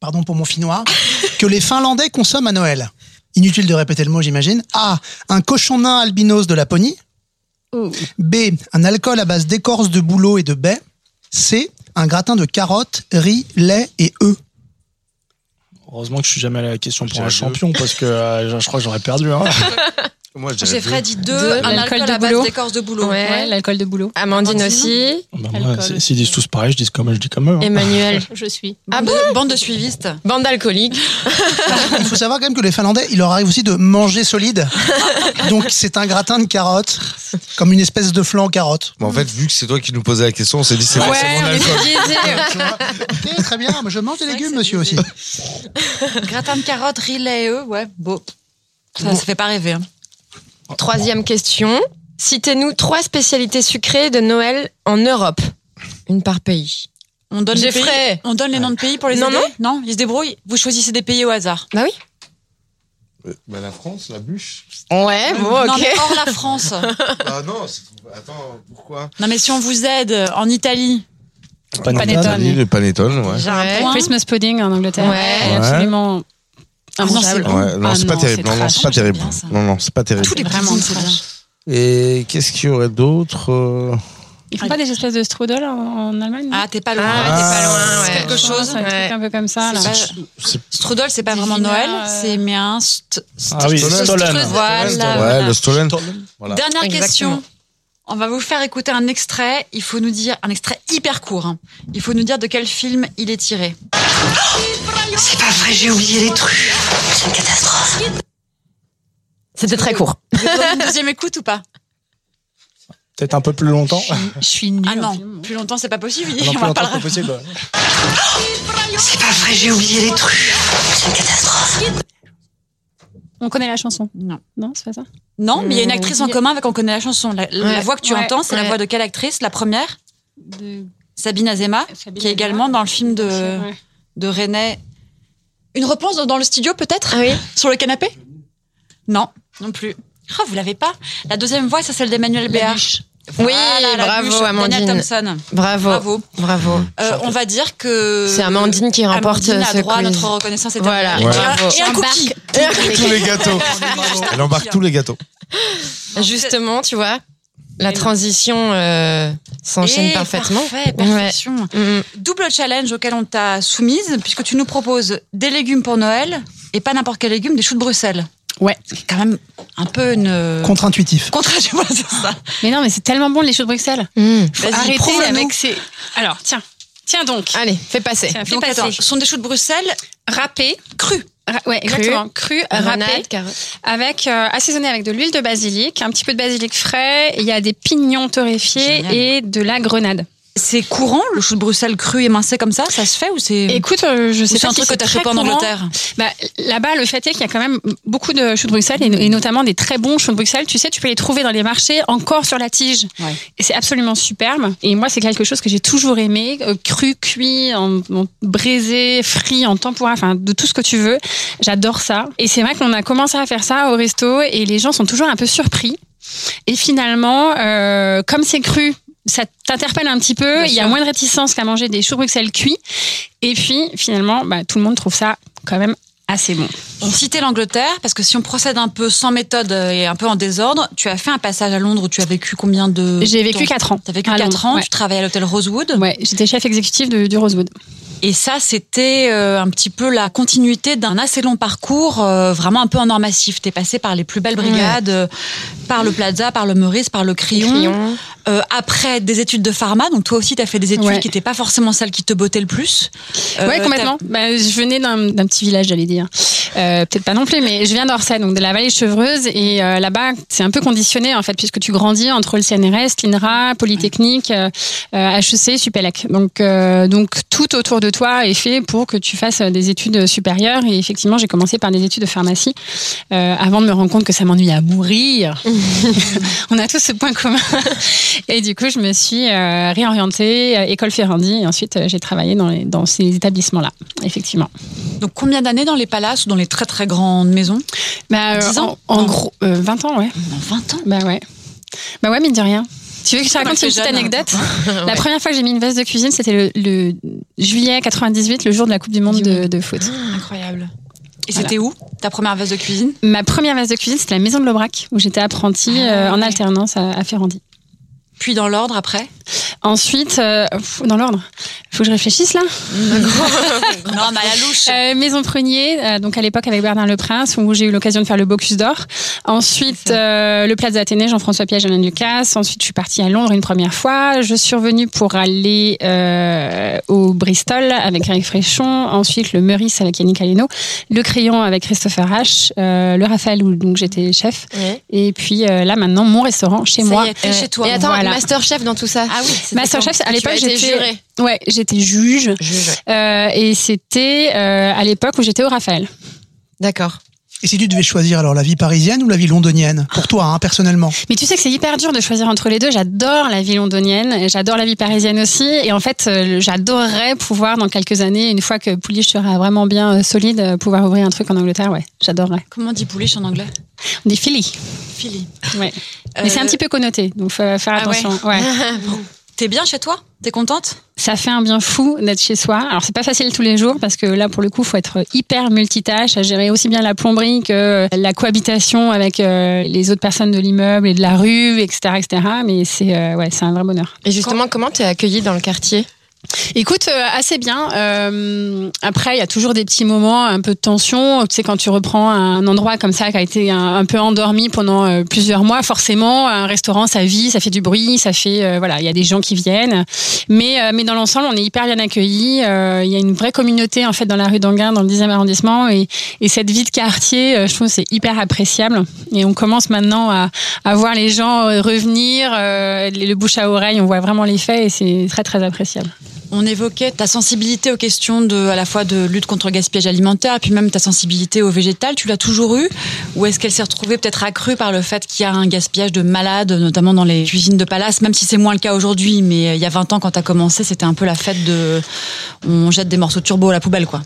Pardon pour mon finnois. Que les Finlandais consomment à Noël Inutile de répéter le mot, j'imagine. A. Un cochon nain albinos de Laponie. B. Un alcool à base d'écorce de bouleau et de baie. C. Un gratin de carottes, riz, lait et œufs. Heureusement que je suis jamais allé à la question pour un champion parce que euh, je crois que j'aurais perdu. Hein. Moi, J'ai Fred dit deux, Deux, un l'alcool alcool de à base boulot. d'écorce de boulot. Ouais. Ouais, l'alcool de boulot. Amandine Amandine. aussi. Bah, moi, Alcool. S'ils disent tous pareil, je dis comme je dis comme eux. hein. Emmanuel. Je suis. Ah Bande bon de- Bande de suivistes. Bande d'alcooliques. Il faut savoir quand même que les Finlandais, il leur arrive aussi de manger solide. Donc c'est un gratin de carottes, comme une espèce de flan carotte. Mais en fait, vu que c'est toi qui nous posais la question, on s'est dit c'est Ouais, forcément de on est l'alcool. biaisé. ok, très bien. mais Je mange des légumes, monsieur aussi. Gratin de carottes, riz, lait et œufs, ouais, beau. Ça, ça fait pas rêver. hein. Troisième question. Citez-nous trois spécialités sucrées de Noël en Europe. Une par pays. On donne, les, Geoffrey. pays, on donne les noms de pays pour les Non, aider non. Non, ils se débrouillent. Vous choisissez des pays au hasard. Bah oui. Bah, la France, la bûche. Ouais, bon, Non, ok. mais hors la France. Ah non, c'est trop- attends, pourquoi non, mais si on vous aide en Italie, Panettone. Panettone. Le panettone, ouais. j'ai un point. Christmas pudding en Angleterre. Ouais. Ouais. absolument Ah non, c'est immangeable. bon. Ouais, non, Ah c'est pas terrible. Non, non, c'est pas terrible. Non, non, c'est pas terrible. Tous les Vraiment c'est bien. Et qu'est-ce qu'il y aurait d'autre euh, Ils font pas des espèces de strudel en, en Allemagne Ah, t'es pas loin. Ah, t'es pas loin, ouais. C'est quelque chose. C'est un truc un peu comme ça. Là? C'est- Strudel, c'est pas vraiment Noël, euh, c'est mais un st- st- Ah oui, Stollen. Voilà. Ouais, le Stollen. Voilà. Dernière Exactement. question. On va vous faire écouter un extrait. Il faut nous dire un extrait hyper court. hein. Il faut nous dire de quel film il est tiré. C'est pas vrai, j'ai oublié les trucs. C'est une catastrophe. C'était très court. Une deuxième écoute ou pas? Peut-être un peu plus longtemps. Je suis nulle. Ah non, film. plus longtemps c'est pas possible. Ah non, on plus longtemps le- possible. C'est pas vrai, j'ai oublié les trucs. C'est une catastrophe. On connaît la chanson. Non. Non, c'est pas ça Non, mais il y a une actrice en Euh, commun avec on connaît la chanson. La, voix que tu Ouais. entends, c'est la voix de quelle actrice La première de... Sabine Azema, Sabine qui est Azema. également dans le film de, Ouais. de René. Une réponse dans- dans le studio peut-être Ah oui Sur le canapé Non, non plus. Ah, vous l'avez pas La deuxième voix, c'est celle d'Emmanuel Béard. Oui, Voilà, la bravo bûche, Amandine. Daniel Thompson. Bravo. Bravo. Bravo. Euh, on va dire que C'est Amandine qui remporte Amandine a ce droit à quiz. notre reconnaissance Voilà, éternelle. bravo. Et un cookie. Tous les gâteaux. Elle embarque tous les gâteaux. Justement, tu vois, la transition euh, s'enchaîne parfaitement. Parfait, perfection. Ouais. Mm. Double challenge auquel on t'a soumise, puisque tu nous proposes des légumes pour Noël et pas n'importe quel légume, des choux de Bruxelles. Ouais. C'est quand même un peu une. Contre-intuitif. Contre-intuitif, voilà, c'est ça. Mais non, mais c'est tellement bon les choux de Bruxelles. Mm. Faut arrêter avec ces. Alors, tiens. Tiens donc. Allez, fais passer. Tiens, fais Donc, passer. attends, ce sont des choux de Bruxelles Râpés. crus. Ra- ouais, Cru. exactement. Cru, râpé, carotte. avec euh, assaisonné avec de l'huile de basilic, un petit peu de basilic frais. Il y a des pignons torréfiés Génial. et de la grenade. C'est courant, le chou de Bruxelles cru émincé comme ça Ça se fait ou c'est. Écoute, euh, je sais c'est pas un si truc que c'est très chopé en. Angleterre Bah, là-bas, le fait est qu'il y a quand même beaucoup de choux de Bruxelles et, et notamment des très bons choux de Bruxelles. Tu sais, tu peux les trouver dans les marchés encore sur la tige. Ouais. Et c'est absolument superbe. Et moi, c'est quelque chose que j'ai toujours aimé, euh, cru, cuit, en, en braisé, frit, en tempura, enfin de tout ce que tu veux. J'adore ça. Et c'est vrai qu'on a commencé à faire ça au resto et les gens sont toujours un peu surpris. Et finalement, euh, comme c'est cru, ça t'interpelle un petit peu. Bien Il y a sûr. moins de réticence qu'à manger des choux Bruxelles cuits. Et puis, finalement, bah, tout le monde trouve ça quand même assez bon. On citait l'Angleterre parce que si on procède un peu sans méthode et un peu en désordre, tu as fait un passage à Londres où tu as vécu combien de J'ai vécu temps 4 ans. T'as vécu à 4 Londres, ans, ouais. tu travaillais à l'hôtel Rosewood. Ouais, j'étais chef exécutif de- du Rosewood. Et ça, c'était euh, un petit peu la continuité d'un assez long parcours, euh, vraiment un peu en or massif. T'es passé par les plus belles brigades, euh, par le Plaza, par le Meurice, par le Crillon. Crillon. Euh, après des études de pharma, donc toi aussi, t'as fait des études Ouais. qui n'étaient pas forcément celles qui te bottaient le plus. Euh, ouais, complètement. Bah, je venais d'un petit village, j'allais dire. Euh, Peut-être pas non plus, mais je viens d'Orsay, donc de la vallée chevreuse. Et euh, là-bas, c'est un peu conditionné, en fait, puisque tu grandis entre le CNRS, l'INRA, Polytechnique, euh, euh, HEC, Supélec. Donc, euh, donc, tout autour de toi est fait pour que tu fasses des études supérieures. Et effectivement, j'ai commencé par des études de pharmacie, euh, avant de me rendre compte que ça m'ennuyait à mourir. On a tous ce point commun. Et du coup, je me suis euh, réorientée, euh, école Ferrandi, et ensuite euh, j'ai travaillé dans, les- dans ces établissements-là, effectivement. Donc combien d'années dans les palaces ou dans les très très grandes maisons? Bah, 10 ans? En, gros, euh, 20 ans, ouais. Non, 20 ans? Bah ouais. Bah ouais, mine de rien. Tu veux que je te raconte une petite jeune, hein. anecdote? La première fois que j'ai mis une veste de cuisine, c'était le, le juillet 98, le jour de la Coupe du Monde de, de foot. Incroyable. Et Voilà. c'était où ta première veste de cuisine? Ma première veste de cuisine, c'était la maison de l'Aubrac, où j'étais apprentie euh, en alternance à, à Ferrandi. Puis dans l'ordre après? Ensuite, euh, dans l'ordre, faut que je réfléchisse là. Non, mais à la louche. Euh, Maison Prunier, euh, donc à l'époque avec Bernard Leprince, où j'ai eu l'occasion de faire le Bocuse d'Or. Ensuite, euh, le Plaza Athénée, Jean-François Piège, Alain Ducasse. Ensuite, je suis partie à Londres une première fois. Je suis revenue pour aller au Bristol avec Eric Fréchon. Ensuite, le Meurice avec Yannick Aleno. Le Crayon avec Christopher H. le Raphaël, où donc j'étais chef. Ouais. Et puis là, maintenant, mon restaurant chez Ça y moi. est, t'es chez toi. Et attends, Voilà. Masterchef dans tout ça. Ah oui, Masterchef, quand à l'époque, j'étais. Ouais, j'étais juge. Juge. Euh, et c'était euh, à l'époque où j'étais au Raphaël. D'accord. Et si tu devais choisir alors la vie parisienne ou la vie londonienne? Pour toi, hein, personnellement. Mais tu sais que c'est hyper dur de choisir entre les deux. J'adore la vie londonienne, et j'adore la vie parisienne aussi. Et en fait, euh, j'adorerais pouvoir, dans quelques années, une fois que Pouliche sera vraiment bien solide, pouvoir ouvrir un truc en Angleterre. Ouais, j'adorerais. Comment on dit pouliche en anglais? On dit Philly. Philly. Ouais. Mais c'est un petit peu connoté, donc faut faire Ah ouais. attention. ouais. T'es bien chez toi? T'es contente? Ça fait un bien fou d'être chez soi. Alors c'est pas facile tous les jours parce que là pour le coup faut être hyper multitâche, à gérer aussi bien la plomberie que la cohabitation avec euh, les autres personnes de l'immeuble et de la rue, etc., etc. Mais c'est euh, ouais c'est un vrai bonheur. Et justement, comment t'es accueilli dans le quartier? Écoute, euh, assez bien. Euh, après, il y a toujours des petits moments, un peu de tension. Tu sais, quand tu reprends un endroit comme ça qui a été un, peu endormi pendant euh, plusieurs mois, forcément, un restaurant, ça vit, ça fait du bruit, ça fait, voilà, il y a des gens qui viennent. Mais, mais dans l'ensemble, on est hyper bien accueillis. Il y a une vraie communauté en fait dans la rue d'Anguin, dans le 10e arrondissement, et, et cette vie de quartier, je trouve, c'est hyper appréciable. Et on commence maintenant à, à voir les gens revenir, le bouche à oreille, on voit vraiment l'effet, et c'est très très appréciable. On évoquait ta sensibilité aux questions de, à la fois de lutte contre le gaspillage alimentaire, puis même ta sensibilité au végétal. Tu l'as toujours eu Ou est-ce qu'elle s'est retrouvée peut-être accrue par le fait qu'il y a un gaspillage de malades, notamment dans les cuisines de palace, même si c'est moins le cas aujourd'hui, mais euh, il y a 20 ans, quand tu as commencé, c'était un peu la fête de. On jette des morceaux de turbo à la poubelle, quoi.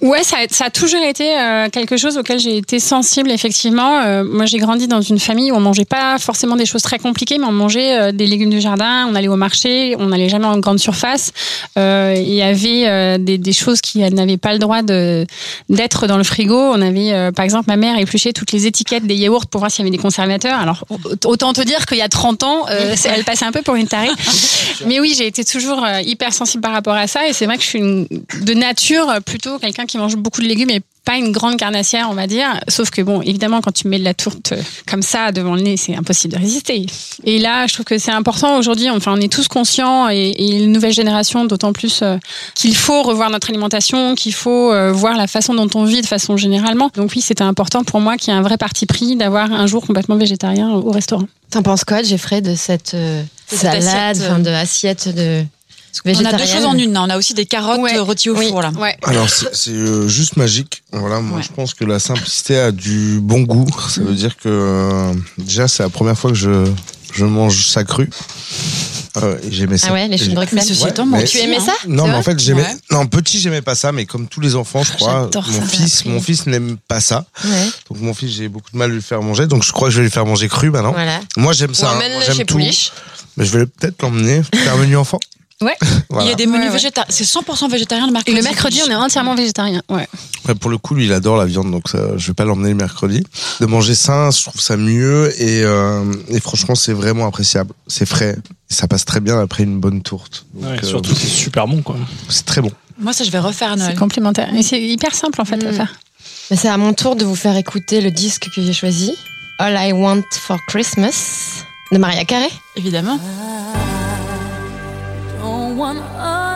Ouais, ça, a- ça a toujours été euh, quelque chose auquel j'ai été sensible, effectivement. Euh, moi, j'ai grandi dans une famille où on mangeait pas forcément des choses très compliquées, mais on mangeait euh, des légumes du jardin, on allait au marché, on n'allait jamais en grande surface. Il y avait des, des choses qui n'avaient pas le droit de d'être dans le frigo. On avait, par exemple, ma mère épluchait toutes les étiquettes des yaourts pour voir s'il y avait des conservateurs. Alors, autant te dire qu'il y a 30 ans, elle passait un peu pour une tarée. Mais oui, j'ai été toujours hyper sensible par rapport à ça. Et c'est vrai que je suis une- de nature plutôt quelqu'un qui mange beaucoup de légumes et pas une grande carnassière, on va dire. Sauf que, bon, évidemment, quand tu mets de la tourte euh, comme ça devant le nez, c'est impossible de résister. Et là, je trouve que c'est important aujourd'hui. Enfin, on est tous conscients et, et les nouvelles générations, d'autant plus euh, qu'il faut revoir notre alimentation, qu'il faut euh, voir la façon dont on vit de façon généralement. Donc oui, c'était important pour moi qu'il y ait un vrai parti pris d'avoir un jour complètement végétarien au restaurant. T'en penses quoi, Jeffrey, de cette euh, De cette salade, assiette, enfin, euh, de assiette de On a deux choses en une. hein. On a aussi des carottes euh, rôties au four. Là. Alors c'est euh, juste magique. Voilà, moi je pense que la simplicité a du bon goût. Ça veut dire que euh, déjà c'est la première fois que je je mange ça cru. Euh, j'aimais ça. Ah ouais, les choux de Et- Bruxelles. Mais ceci étant, mais- Tu aimais ça? Non, mais en fait j'aimais. Ouais. Non, petit j'aimais pas ça, mais comme tous les enfants, je crois, mon fils, mon fils n'aime pas ça. Ouais. Donc mon fils, j'ai beaucoup de mal à lui faire manger. Donc je crois que je vais lui faire manger cru maintenant. Voilà. Moi j'aime ça. hein. j'aime tout. Pouliche. Mais je vais peut-être l'emmener faire un menu enfant. Ouais. Voilà. Il y a des menus végétariens. C'est 100% végétarien le Et mercredi. le mercredi, on est entièrement végétarien. Ouais. Ouais, pour le coup, lui, il adore la viande, donc ça, je vais pas l'emmener le mercredi. De manger sain, je trouve ça mieux et, euh, et franchement, c'est vraiment appréciable. C'est frais et ça passe très bien après une bonne tourte. Donc, Ouais, euh, surtout, c'est super bon, quoi. C'est très bon. Moi, ça, je vais refaire à Noël. C'est complémentaire. Et c'est hyper simple en fait à faire. Mais c'est à mon tour de vous faire écouter le disque que j'ai choisi, All I Want for Christmas de Maria Carey. Évidemment. Want a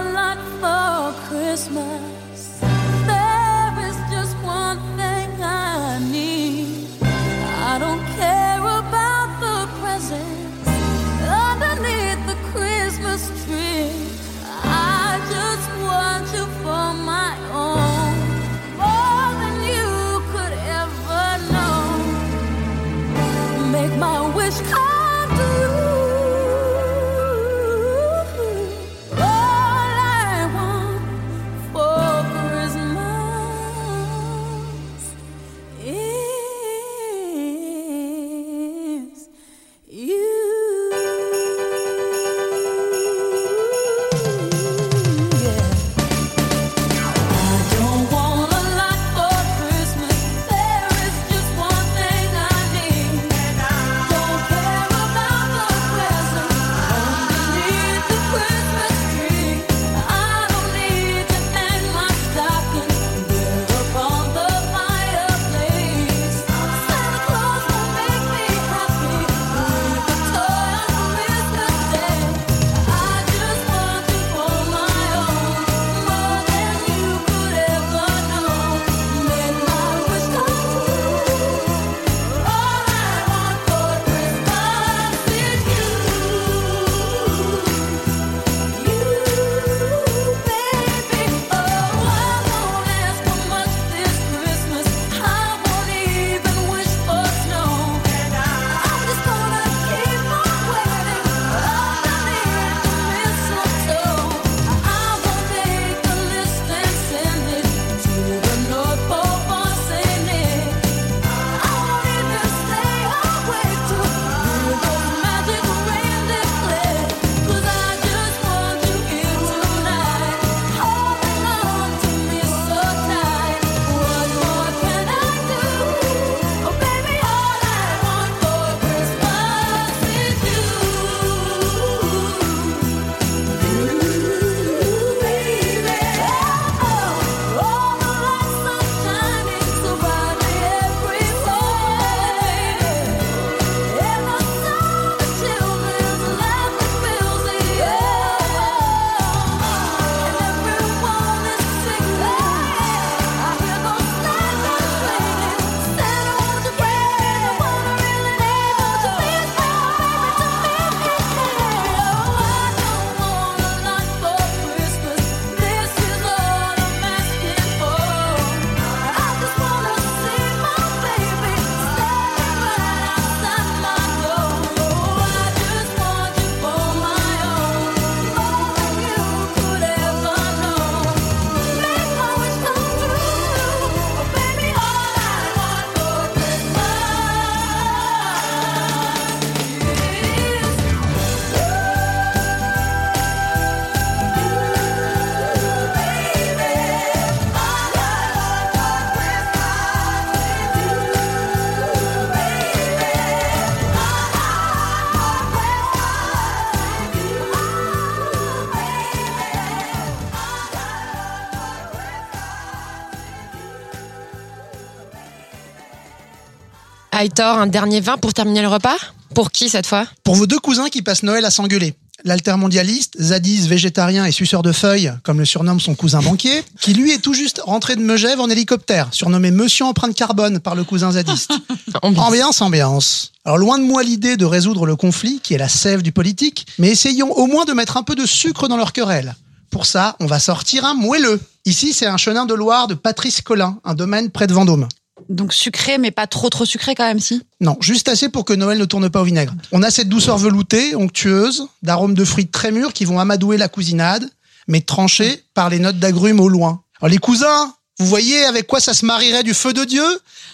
Aitor, un dernier vin pour terminer le repas? Pour qui cette fois? Pour vos deux cousins qui passent Noël à s'engueuler. L'altermondialiste, Zadis, végétarien et suceur de feuilles, comme le surnomme son cousin banquier, qui lui est tout juste rentré de Megève en hélicoptère, surnommé Monsieur Empreinte Carbone par le cousin zadiste. ambiance, ambiance. Alors loin de moi l'idée de résoudre le conflit, qui est la sève du politique, mais essayons au moins de mettre un peu de sucre dans leur querelle. Pour ça, on va sortir un moelleux. Ici, c'est un chenin de Loire de Patrice Collin, un domaine près de Vendôme. Donc sucré, mais pas trop trop sucré quand même, si? Non, juste assez pour que Noël ne tourne pas au vinaigre. On a cette douceur veloutée, onctueuse, d'arômes de fruits très mûrs qui vont amadouer la cousinade, mais tranchés par les notes d'agrumes au loin. Alors les cousins, vous voyez avec quoi ça se marierait du feu de Dieu?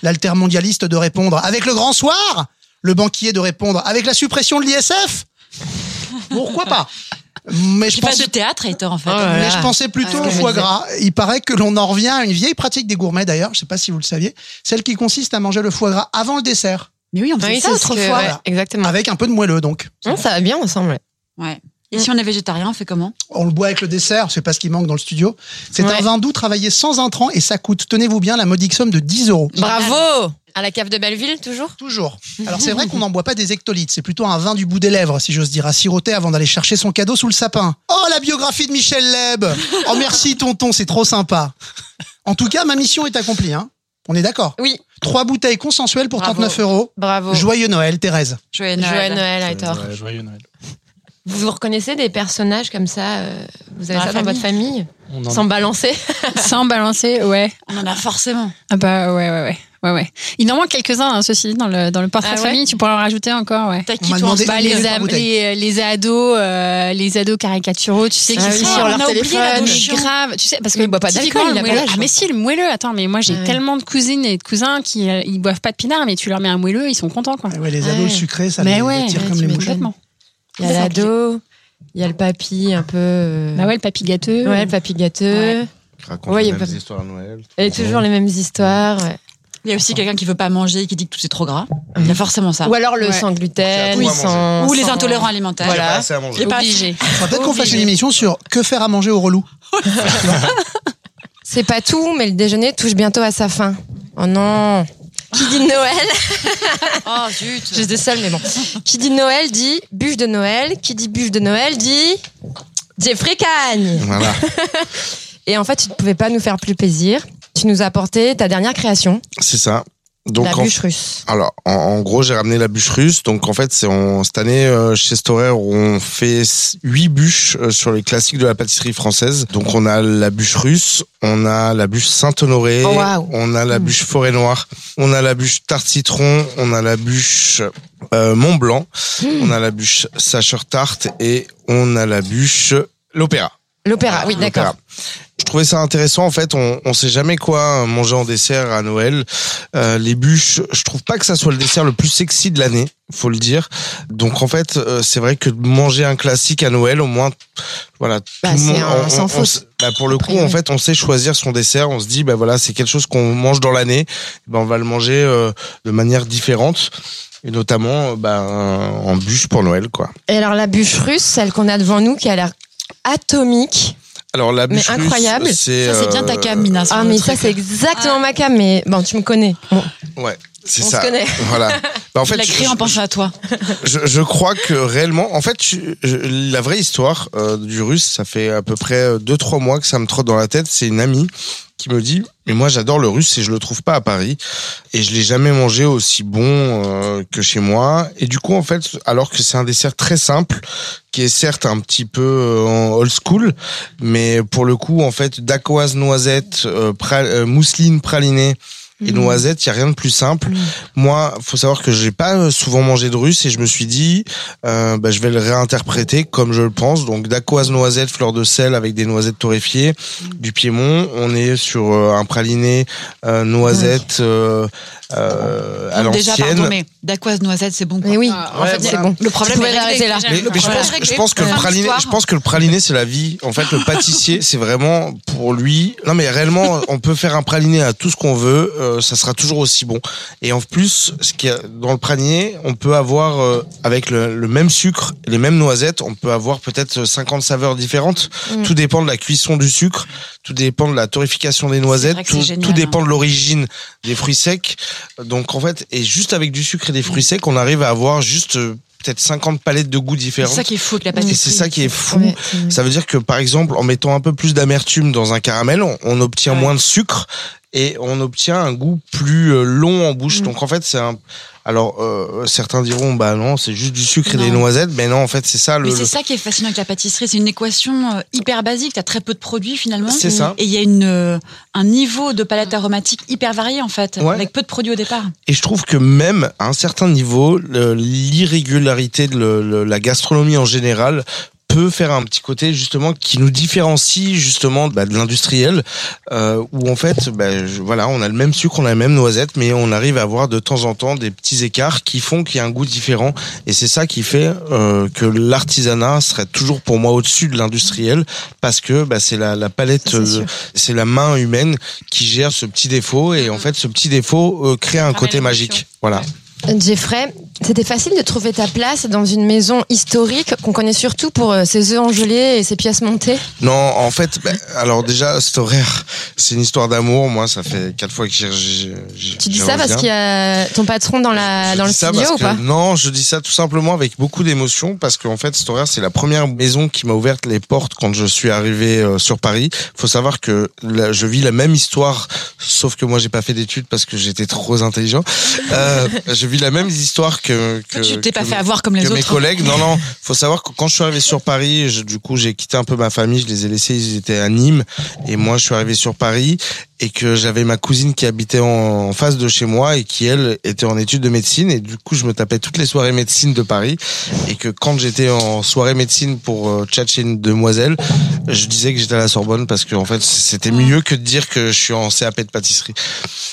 L'altermondialiste de répondre avec le grand soir? Le banquier de répondre avec la suppression de l'ISF? Pourquoi pas? Mais je pensais, de théâtre, Heitor, en fait. mais je pensais plutôt Ah, au que je foie gras. Il paraît que l'on en revient à une vieille pratique des gourmets d'ailleurs, je sais pas si vous le saviez, celle qui consiste à manger le foie gras avant le dessert. Mais oui, on faisait Oui, ça que- autrefois. ouais, exactement. Avec un peu de moelleux donc. Hum, ça va bien ensemble. Ouais. Et si on est végétarien, on fait comment? On le boit avec le dessert, c'est pas ce qui manque dans le studio. C'est Ouais. un vin doux travaillé sans intrants et ça coûte, tenez-vous bien, la modique somme de 10 euros. Bravo À la cave de Belleville, toujours? Toujours. Alors c'est vrai qu'on n'en boit pas des hectolitres, c'est plutôt un vin du bout des lèvres, si j'ose dire, à siroter avant d'aller chercher son cadeau sous le sapin. Oh, la biographie de Michel Leb Oh merci tonton, c'est trop sympa. En tout cas, ma mission est accomplie, hein. On est d'accord? Oui. Trois bouteilles consensuelles pour Bravo. 39 euros. Bravo. Joyeux Noël, Thérèse. Joyeux Joyeux Noël, Aitor. Ouais, joyeux Noël. Vous vous reconnaissez des personnages comme ça euh, Vous avez Dans ça dans votre famille? Sans balancer? Sans balancer, ouais. On en a forcément. Ah bah ouais, ouais, ouais. Ouais, ouais. Il en manque quelques-uns, hein, ceci dans le, dans le portrait Ah de ouais famille. Tu pourras en rajouter encore, ouais. T'as qui Bah, les, ab- les, les ados, euh, les ados caricaturaux, tu sais, qui Ah oui, sont sur leur on a oublié téléphone. chiant. grave. Tu sais, parce que Mais il boit pas d'alcool, il a pas Ah mais si, le moelleux. Attends, mais moi j'ai Ouais. tellement de cousines et de cousins qui euh, ils boivent pas de pinard, mais tu leur mets un moelleux, ils sont contents quoi. Ah ouais, les Ouais. ados sucrés, ça mais les, tire comme les complètement. Il y a l'ado, il y a le papy un peu. euh, Bah ouais, le papy gâteux. Ouais, le papy gâteux. Raconte Ouais, il y les a mêmes pas- histoires à Noël. Et toujours les mêmes histoires. ouais. Il y a aussi quelqu'un qui veut pas manger et qui dit que tout c'est trop gras. Il y a forcément ça. Ou alors le Ouais. sans gluten, Oui. sans. Ou les sans- intolérants alimentaires. Pas Voilà. assez à manger. Et pas- Obligé. Faudrait peut-être qu'on fasse une émission sur que faire à manger au relou. C'est pas tout, mais le déjeuner touche bientôt à sa fin. Oh non Qui dit Noël Oh zut. J'étais seule, mais bon. Qui dit Noël dit bûche de Noël. Qui dit bûche de Noël dit Jeffrey Cagne. Voilà. Et en fait, tu ne pouvais pas nous faire plus plaisir. Tu nous as apporté ta dernière création, C'est ça. Donc, la en- bûche russe. Alors, en, en gros, j'ai ramené la bûche russe. Donc, en fait, c'est cette année euh, chez Storer, on fait huit bûches euh, sur les classiques de la pâtisserie française. Donc, on a la bûche russe, on a la bûche Saint-Honoré, Oh, on a la Mm. bûche Forêt Noire, on a la bûche Tarte Citron, on a la bûche euh, Mont Blanc, Mm. on a la bûche Sacher Tarte et on a la bûche L'Opéra. L'opéra, oui, d'accord. Je trouvais ça intéressant. En fait, on, on sait jamais quoi manger en dessert à Noël. Euh, les bûches, je trouve pas que ça soit le dessert le plus sexy de l'année, faut le dire. Donc en fait, euh, c'est vrai que manger un classique à Noël, au moins, voilà, Bah, tout le c'est monde. un on- sans on- faute. bah, pour le coup, en fait, on sait choisir son dessert. On se dit, bah voilà, c'est quelque chose qu'on mange dans l'année. Ben, on va le manger euh, de manière différente. Et notamment, bah, en bûche pour Noël, quoi. Et alors, la bûche russe, celle qu'on a devant nous, qui a l'air atomique. Alors la Mais bûche incroyable. c'est Ça, c'est bien ta euh, cam, Mina. Ah, mais truc. ça, c'est exactement ma cam. Mais bon, tu me connais. Bon, Ouais, c'est ça. se connaît. Voilà. Bah, en fait, Il a je- créé en pensant à toi. je, je crois que réellement, en fait, je- je- la vraie histoire euh, du russe, ça fait à peu près 2-3 mois que ça me trotte dans la tête. C'est une amie qui me dit, mais moi j'adore le russe et je le trouve pas à Paris et je l'ai jamais mangé aussi bon euh, que chez moi. Et du coup, en fait, alors que c'est un dessert très simple, qui est certes un petit peu euh, old school, mais pour le coup, en fait, dacquoise, noisette, euh, pra- euh, mousseline pralinée et noisette, il y a rien de plus simple. Moi, faut savoir que j'ai pas euh, souvent mangé de russe et je me suis dit, euh, bah, je vais le réinterpréter comme je le pense. Donc dacquoise, noisette, fleur de sel avec des noisettes torréfiées, du Piémont. On est sur euh, un praliné euh, noisette euh, à l'ancienne. mais dacquoise noisette, c'est bon. quoi. mais oui, Ah, en fait, c'est bon. Le problème est réglé. arrêter là. Mais, mais je, pense, je pense que le praliné, je pense que le praliné c'est la vie. En fait, le pâtissier c'est vraiment pour lui. Non mais réellement, on peut faire un praliné à tout ce qu'on veut, euh, ça sera toujours aussi bon. Et en plus, ce qu'il y a dans le praliné, on peut avoir euh, avec le, le même sucre, les mêmes noisettes, on peut avoir peut-être 50 saveurs différentes. Mm. Tout dépend de la cuisson du sucre, tout dépend de la torréfication des noisettes, tout, génial, tout dépend hein. de l'origine des fruits secs. Donc en fait, et juste avec du sucre et des fruits secs, on arrive à avoir juste euh, peut-être 50 palettes de goûts C'est différentes. ça qui est fou avec la Et pâtisserie. c'est ça qui est fou. Ouais, c'est ça veut dire que par exemple, en mettant un peu plus d'amertume dans un caramel, on, on obtient moins de sucre et on obtient un goût plus euh, long en Mm. bouche. Donc en fait, c'est un. Alors euh, certains diront bah non, c'est juste du sucre et des noisettes. Mais non, en fait, c'est ça le. Mais c'est le- ça qui est fascinant avec la pâtisserie, c'est une équation euh, hyper basique. T'as très peu de produits finalement. C'est ça. Et il y a une euh, un niveau de palette aromatique hyper varié en fait, Ouais. avec peu de produits au départ. Et je trouve que même à un certain niveau, l'irrégularité de le- le- la gastronomie en général peut faire un petit côté justement qui nous différencie justement bah, de l'industriel euh, où en fait bah, je- voilà on a le même sucre on a la même noisette mais on arrive à avoir de temps en temps des petits écarts qui font qu'il y a un goût différent. Et c'est ça qui fait euh, que l'artisanat serait toujours pour moi au-dessus de l'industriel parce que bah, c'est la, la palette euh, c'est la main humaine qui gère ce petit défaut. Et en fait ce petit défaut euh, crée un côté magique. Voilà. Jeffrey, c'était facile de trouver ta place dans une maison historique qu'on connaît surtout pour euh, ses œufs engelés et ses pièces montées? Non, en fait, ben, alors déjà, cet horaire, c'est une histoire d'amour. Moi, ça fait quatre fois que j'y- Tu dis ça parce qu'il y a ton patron dans la dans le studio ou que- pas? Non, je dis ça tout simplement avec beaucoup d'émotion parce qu'en fait, cet horaire, c'est la première maison qui m'a ouvert les portes quand je suis arrivé euh, sur Paris. Faut savoir que là, je vis la même histoire, sauf que moi, j'ai pas fait d'études parce que j'étais trop intelligent. Euh, je vis la même histoire que. Que tu t'es pas que fait avoir comme les que mes autres. collègues. Non, non. Faut savoir que quand je suis arrivé sur Paris, je- du coup, j'ai quitté un peu ma famille. Je les ai laissés. Ils étaient à Nîmes, et moi, je suis arrivé sur Paris et que j'avais ma cousine qui habitait en, en face de chez moi et qui elle était en études de médecine et du coup je me tapais toutes les soirées médecine de Paris et que quand j'étais en soirée médecine pour euh, tchatcher une demoiselle je disais que j'étais à la Sorbonne parce que en fait c'était mieux que de dire que je suis en CAP de pâtisserie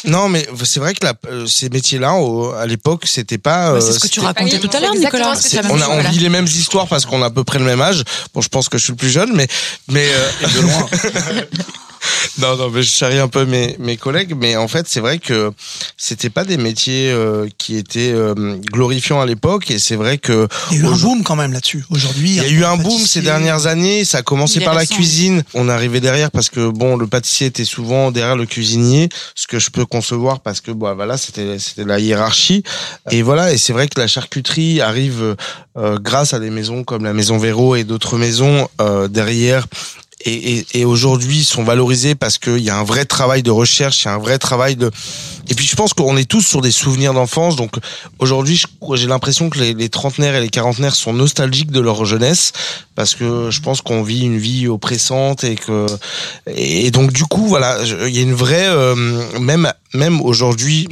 non mais c'est vrai que la, euh, ces métiers là à l'époque c'était pas euh, c'est ce que tu racontais tout à l'heure, Nicolas. on, a, on Voilà. vit les mêmes histoires parce qu'on a à peu près le même âge. Bon, je pense que je suis le plus jeune, mais mais euh, de loin. non, non, mais je charrie un peu mes mes collègues, mais en fait, c'est vrai que c'était pas des métiers euh, qui étaient euh, glorifiants à l'époque, et c'est vrai que Il y a eu un boom quand même là-dessus. Aujourd'hui, il y a eu un boom ces dernières années. Ça a commencé par la cuisine. On arrivait derrière parce que bon, le pâtissier était souvent derrière le cuisinier, ce que je peux concevoir parce que bon, voilà, c'était c'était la hiérarchie. Et voilà, et c'est vrai que la charcuterie arrive euh, grâce à des maisons comme la maison Véro et d'autres maisons euh, derrière. Et, et, et aujourd'hui, sont valorisés parce qu'il y a un vrai travail de recherche, il y a un vrai travail de. Et puis je pense qu'on est tous sur des souvenirs d'enfance. Donc aujourd'hui, j'ai l'impression que les, les trentenaires et les quarantenaires sont nostalgiques de leur jeunesse parce que je pense qu'on vit une vie oppressante et que et donc du coup voilà, il y a une vraie euh, même même aujourd'hui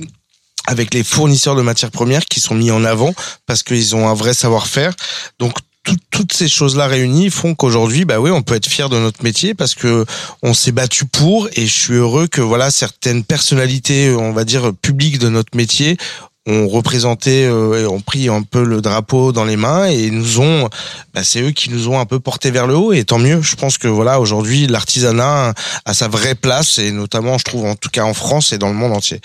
avec les fournisseurs de matières premières qui sont mis en avant parce qu'ils ont un vrai savoir-faire. Donc tout- toutes ces choses-là réunies font qu'aujourd'hui, bah oui, on peut être fier de notre métier parce que on s'est battu pour et je suis heureux que voilà certaines personnalités, on va dire publiques de notre métier ont représenté euh, ont pris un peu le drapeau dans les mains et nous ont bah, c'est eux qui nous ont un peu porté vers le haut et tant mieux. Je pense que voilà aujourd'hui l'artisanat a sa vraie place et notamment je trouve en tout cas en France et dans le monde entier.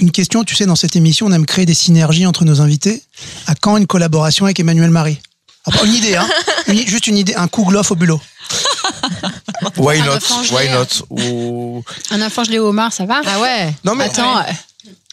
Une question, tu sais, dans cette émission, on aime créer des synergies entre nos invités. À quand une collaboration avec Emmanuel Marie? Ah, pas Une idée, hein. Une- Juste une idée, un coup glof au bulot. why Un not? why not? Ou Un enfant gelé au homard, ça va? Ah ouais. Non mais Attends, euh,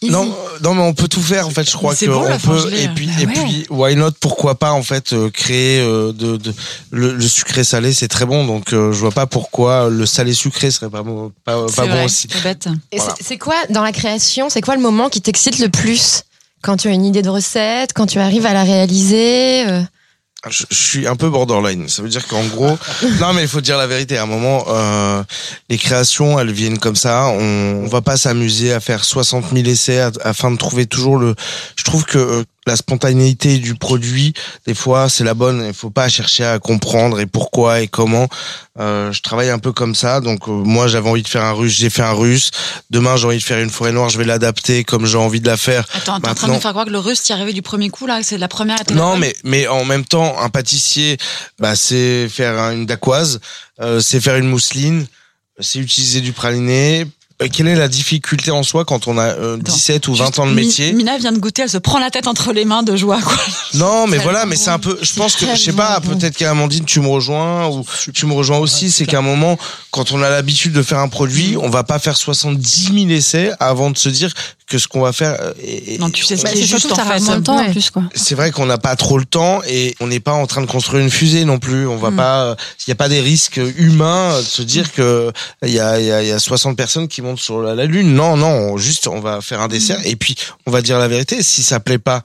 non, non mais on peut tout faire en fait je crois c'est que bon, on la peut et puis Bah et ouais. puis why not? Pourquoi pas en fait euh, créer euh, de, de le, le sucré salé c'est très bon donc euh, je vois pas pourquoi le salé sucré serait pas bon pas, bon aussi. c'est bête. Et Voilà. c'est- c'est quoi dans la création C'est quoi le moment qui t'excite le plus? Quand tu as une idée de recette, quand tu arrives à la réaliser euh je, je suis un peu borderline. Ça veut dire qu'en gros, non mais il faut dire la vérité. À un moment, euh, les créations, elles viennent comme ça. On, on va pas s'amuser à faire 60 000 essais à- afin de trouver toujours le. Je trouve que euh, la spontanéité du produit, des fois, c'est la bonne. Il faut pas chercher à comprendre et pourquoi et comment. Euh, je travaille un peu comme ça. Donc euh, moi, j'avais envie de faire un russe, j'ai fait un russe. Demain, j'ai envie de faire une forêt noire, je vais l'adapter comme j'ai envie de la faire. Attends, t'es en train de me faire croire que le russe t'y arrivé du premier coup là, c'est la première. non, mais mais en même temps, un pâtissier, bah c'est faire un- une dacquoise, euh, c'est faire une mousseline, c'est utiliser du praliné. Euh, quelle est la difficulté en soi quand on a euh, 17 ou 20 ans de métier? Mina vient de goûter, elle se prend la tête entre les mains de joie, quoi. Non, mais voilà, mais bon. c'est un peu. Je pense que je sais pas. bon. Peut-être qu'Amandine, tu me rejoins ou tu me rejoins aussi. C'est qu'à un moment, quand on a l'habitude de faire un produit, on va pas faire 70 000 essais avant de se dire que ce qu'on va faire. euh, est- Non, tu sais ce Bah, qui est c'est juste en fait. moins de temps en plus, quoi. C'est vrai qu'on n'a pas trop le temps et on n'est pas en train de construire une fusée non plus. On va pas, il n'y a pas des risques humains de se dire que il y a, il y, a, y a 60 personnes qui sur la, lune. Non, non, on- juste on va faire un dessert et puis on va dire la vérité. Si ça plaît pas,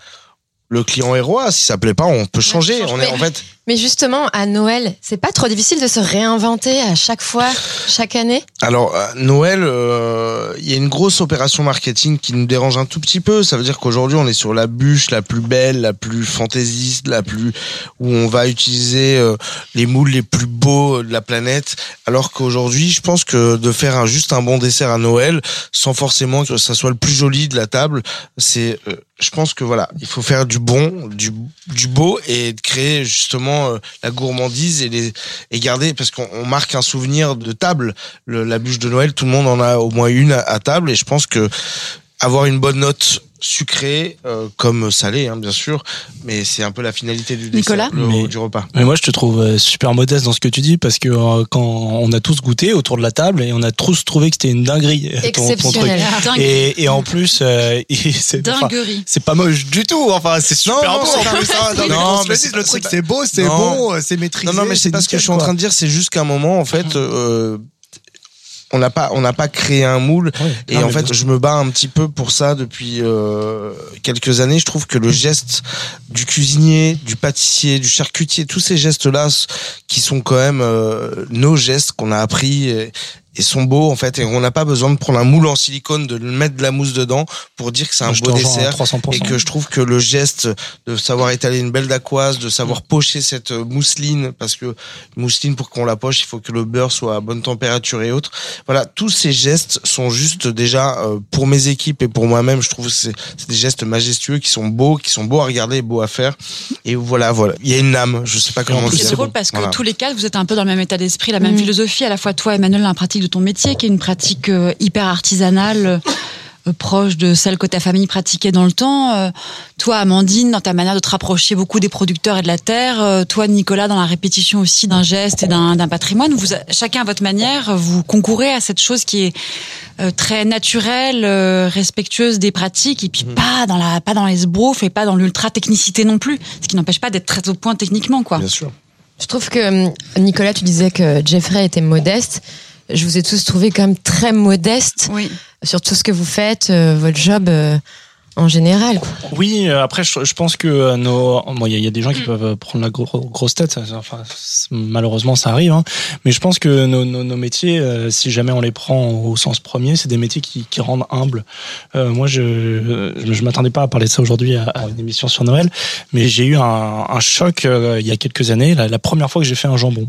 le client est roi. Si ça plaît pas, on peut changer. On est en fait. Mais justement, à Noël, c'est pas trop difficile de se réinventer à chaque fois, chaque année? Alors à Noël, euh, il y a une grosse opération marketing qui nous dérange un tout petit peu. Ça veut dire qu'aujourd'hui on est sur la bûche la plus belle, la plus fantaisiste, la plus où on va utiliser euh, les moules les plus beaux de la planète. Alors qu'aujourd'hui, je pense que de faire un, juste un bon dessert à Noël, sans forcément que ça soit le plus joli de la table, c'est euh, je pense que voilà, il faut faire du bon, du, du beau et créer justement euh, la gourmandise et les garder parce qu'on on marque un souvenir de table. Le- la bûche de Noël, tout le monde en a au moins une à table et je pense que avoir une bonne note sucrée euh, comme salée hein, bien sûr mais c'est un peu la finalité du dessert, Nicolas le- Mais- du repas Mais moi, je te trouve euh, super modeste dans ce que tu dis parce que euh, quand on a tous goûté autour de la table et on a tous trouvé que c'était une dinguerie. ton- ton truc. Exceptionnel. Dingue. Et, et en plus, euh, c'est enfin, Dinguerie. c'est pas moche du tout. Enfin, c'est super non, plus, hein. Non, mais Non, qu'on se mais le c'est le truc, c'est beau, c'est bon, c'est maîtrisé. Non, non, mais c'est pas ce que je suis en train de dire. C'est juste qu'à un moment, en fait, euh, on n'a pas, on n'a pas créé un moule. Et Non, en fait, je me bats un petit peu pour ça depuis euh, quelques années. Je trouve que le geste du cuisinier, du pâtissier, du charcutier, tous ces gestes-là, s- qui sont quand même euh, nos gestes qu'on a appris. Et, et sont beaux en fait et on n'a pas besoin de prendre un moule en silicone de mettre de la mousse dedans pour dire que c'est un Je beau dessert 300%. et que je trouve que le geste de savoir étaler une belle dacquoise, de savoir pocher cette euh, mousseline, parce que mousseline pour qu'on la poche, il faut que le beurre soit à bonne température et autres. Voilà, tous ces gestes sont juste déjà euh, pour mes équipes et pour moi-même, je trouve que c'est c'est des gestes majestueux qui sont beaux, qui sont beaux à regarder, et beaux à faire. Et voilà, voilà, il y a une âme. Je sais pas comment. C'est drôle parce que Voilà. tous les quatre, vous êtes un peu dans le même état d'esprit, la même Mm. philosophie. À la fois toi, Emmanuel, la pratique de ton métier, qui est une pratique euh, hyper artisanale, euh, proche de celle que ta famille pratiquait dans le temps. Euh, toi, Amandine, dans ta manière de te rapprocher beaucoup des producteurs et de la terre. Euh, toi, Nicolas, dans la répétition aussi d'un geste et d'un patrimoine. Vous, a- chacun à votre manière, vous concourez à cette chose qui est euh, très naturelle, euh, respectueuse des pratiques, et puis pas dans la, pas dans l'esbrouf et pas dans l'ultra technicité non plus. Ce qui n'empêche pas d'être très au point techniquement, quoi. Bien sûr. Je trouve que, hum, Nicolas, tu disais que Jeffrey était modeste. Je vous ai tous trouvé quand même très modeste Oui. sur tout ce que vous faites, euh, votre job euh, en général. quoi. Oui, euh, après, je, je pense que nos, bon, il y, y a des gens qui peuvent euh, prendre la gro- grosse tête. Enfin, malheureusement, ça arrive. Hein. Mais je pense que nos, nos, nos métiers, euh, si jamais on les prend au sens premier, c'est des métiers qui, qui rendent humbles. Euh, moi, je, je m'attendais pas à parler de ça aujourd'hui à, à une émission sur Noël, mais j'ai eu un, un choc euh, il y a quelques années, la, la première fois que j'ai fait un jambon.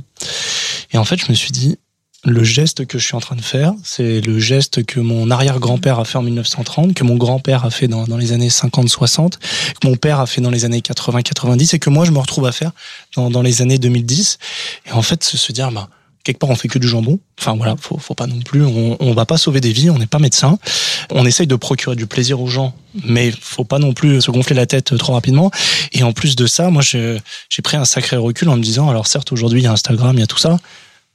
Et en fait, je me suis dit, le geste que je suis en train de faire, c'est le geste que mon arrière-grand-père a fait en 1930, que mon grand-père a fait dans, les années 50-60, que mon père a fait dans les années 80-90 et que moi je me retrouve à faire dans, les années 2010. Et en fait, se, se dire, bah, quelque part on fait que du jambon. Enfin voilà, faut, pas non plus, on, on va pas sauver des vies, on n'est pas médecin. On essaye de procurer du plaisir aux gens, mais faut pas non plus se gonfler la tête trop rapidement. Et en plus de ça, moi j'ai pris un sacré recul en me disant, alors certes aujourd'hui il y a Instagram, il y a tout ça,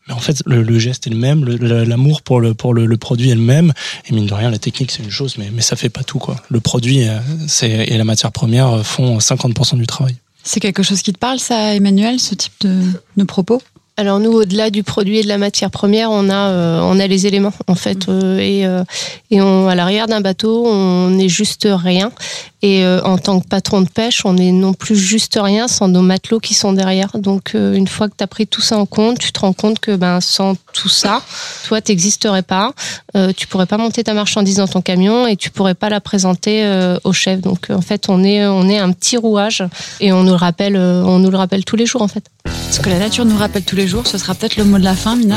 mais en fait, le, geste est le même, l'amour pour le pour le, produit est le même. Et mine de rien, la technique c'est une chose, mais mais ça fait pas tout quoi. Le produit euh, et la matière première euh, font 50% du travail. C'est quelque chose qui te parle, ça, Emmanuel, ce type de, de propos? Alors nous, au-delà du produit et de la matière première, on a, euh, on a les éléments en fait, euh, et, euh, et on, à l'arrière d'un bateau, on n'est juste rien. Et euh, en tant que patron de pêche, on n'est non plus juste rien sans nos matelots qui sont derrière. Donc euh, une fois que tu as pris tout ça en compte, tu te rends compte que ben sans tout ça, toi t'existerais pas, euh, tu pourrais pas monter ta marchandise dans ton camion et tu pourrais pas la présenter euh, au chef. Donc en fait, on est on est un petit rouage et on nous le rappelle, euh, on nous le rappelle tous les jours en fait. Ce que la nature nous rappelle tous les jours, ce sera peut-être le mot de la fin, Mina.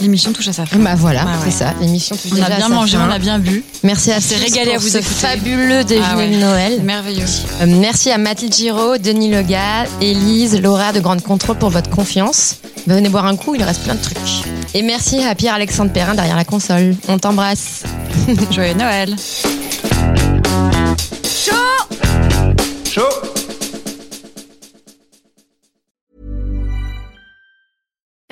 L'émission touche à sa fin. Bah voilà, Ouais, c'est ouais. ça. L'émission touche On déjà a à bien sa mangé, fin. on a bien bu. Merci à On tous régalé à vous ce écouter. fabuleux déjeuner Ah ouais. de Noël. Merveilleux. Euh, merci à Mathilde Giraud, Denis Lega, Élise, Laura de Grande Contrôle pour votre confiance. Venez boire un coup, il reste plein de trucs. Et merci à Pierre-Alexandre Perrin derrière la console. On t'embrasse. Joyeux Noël. Chaud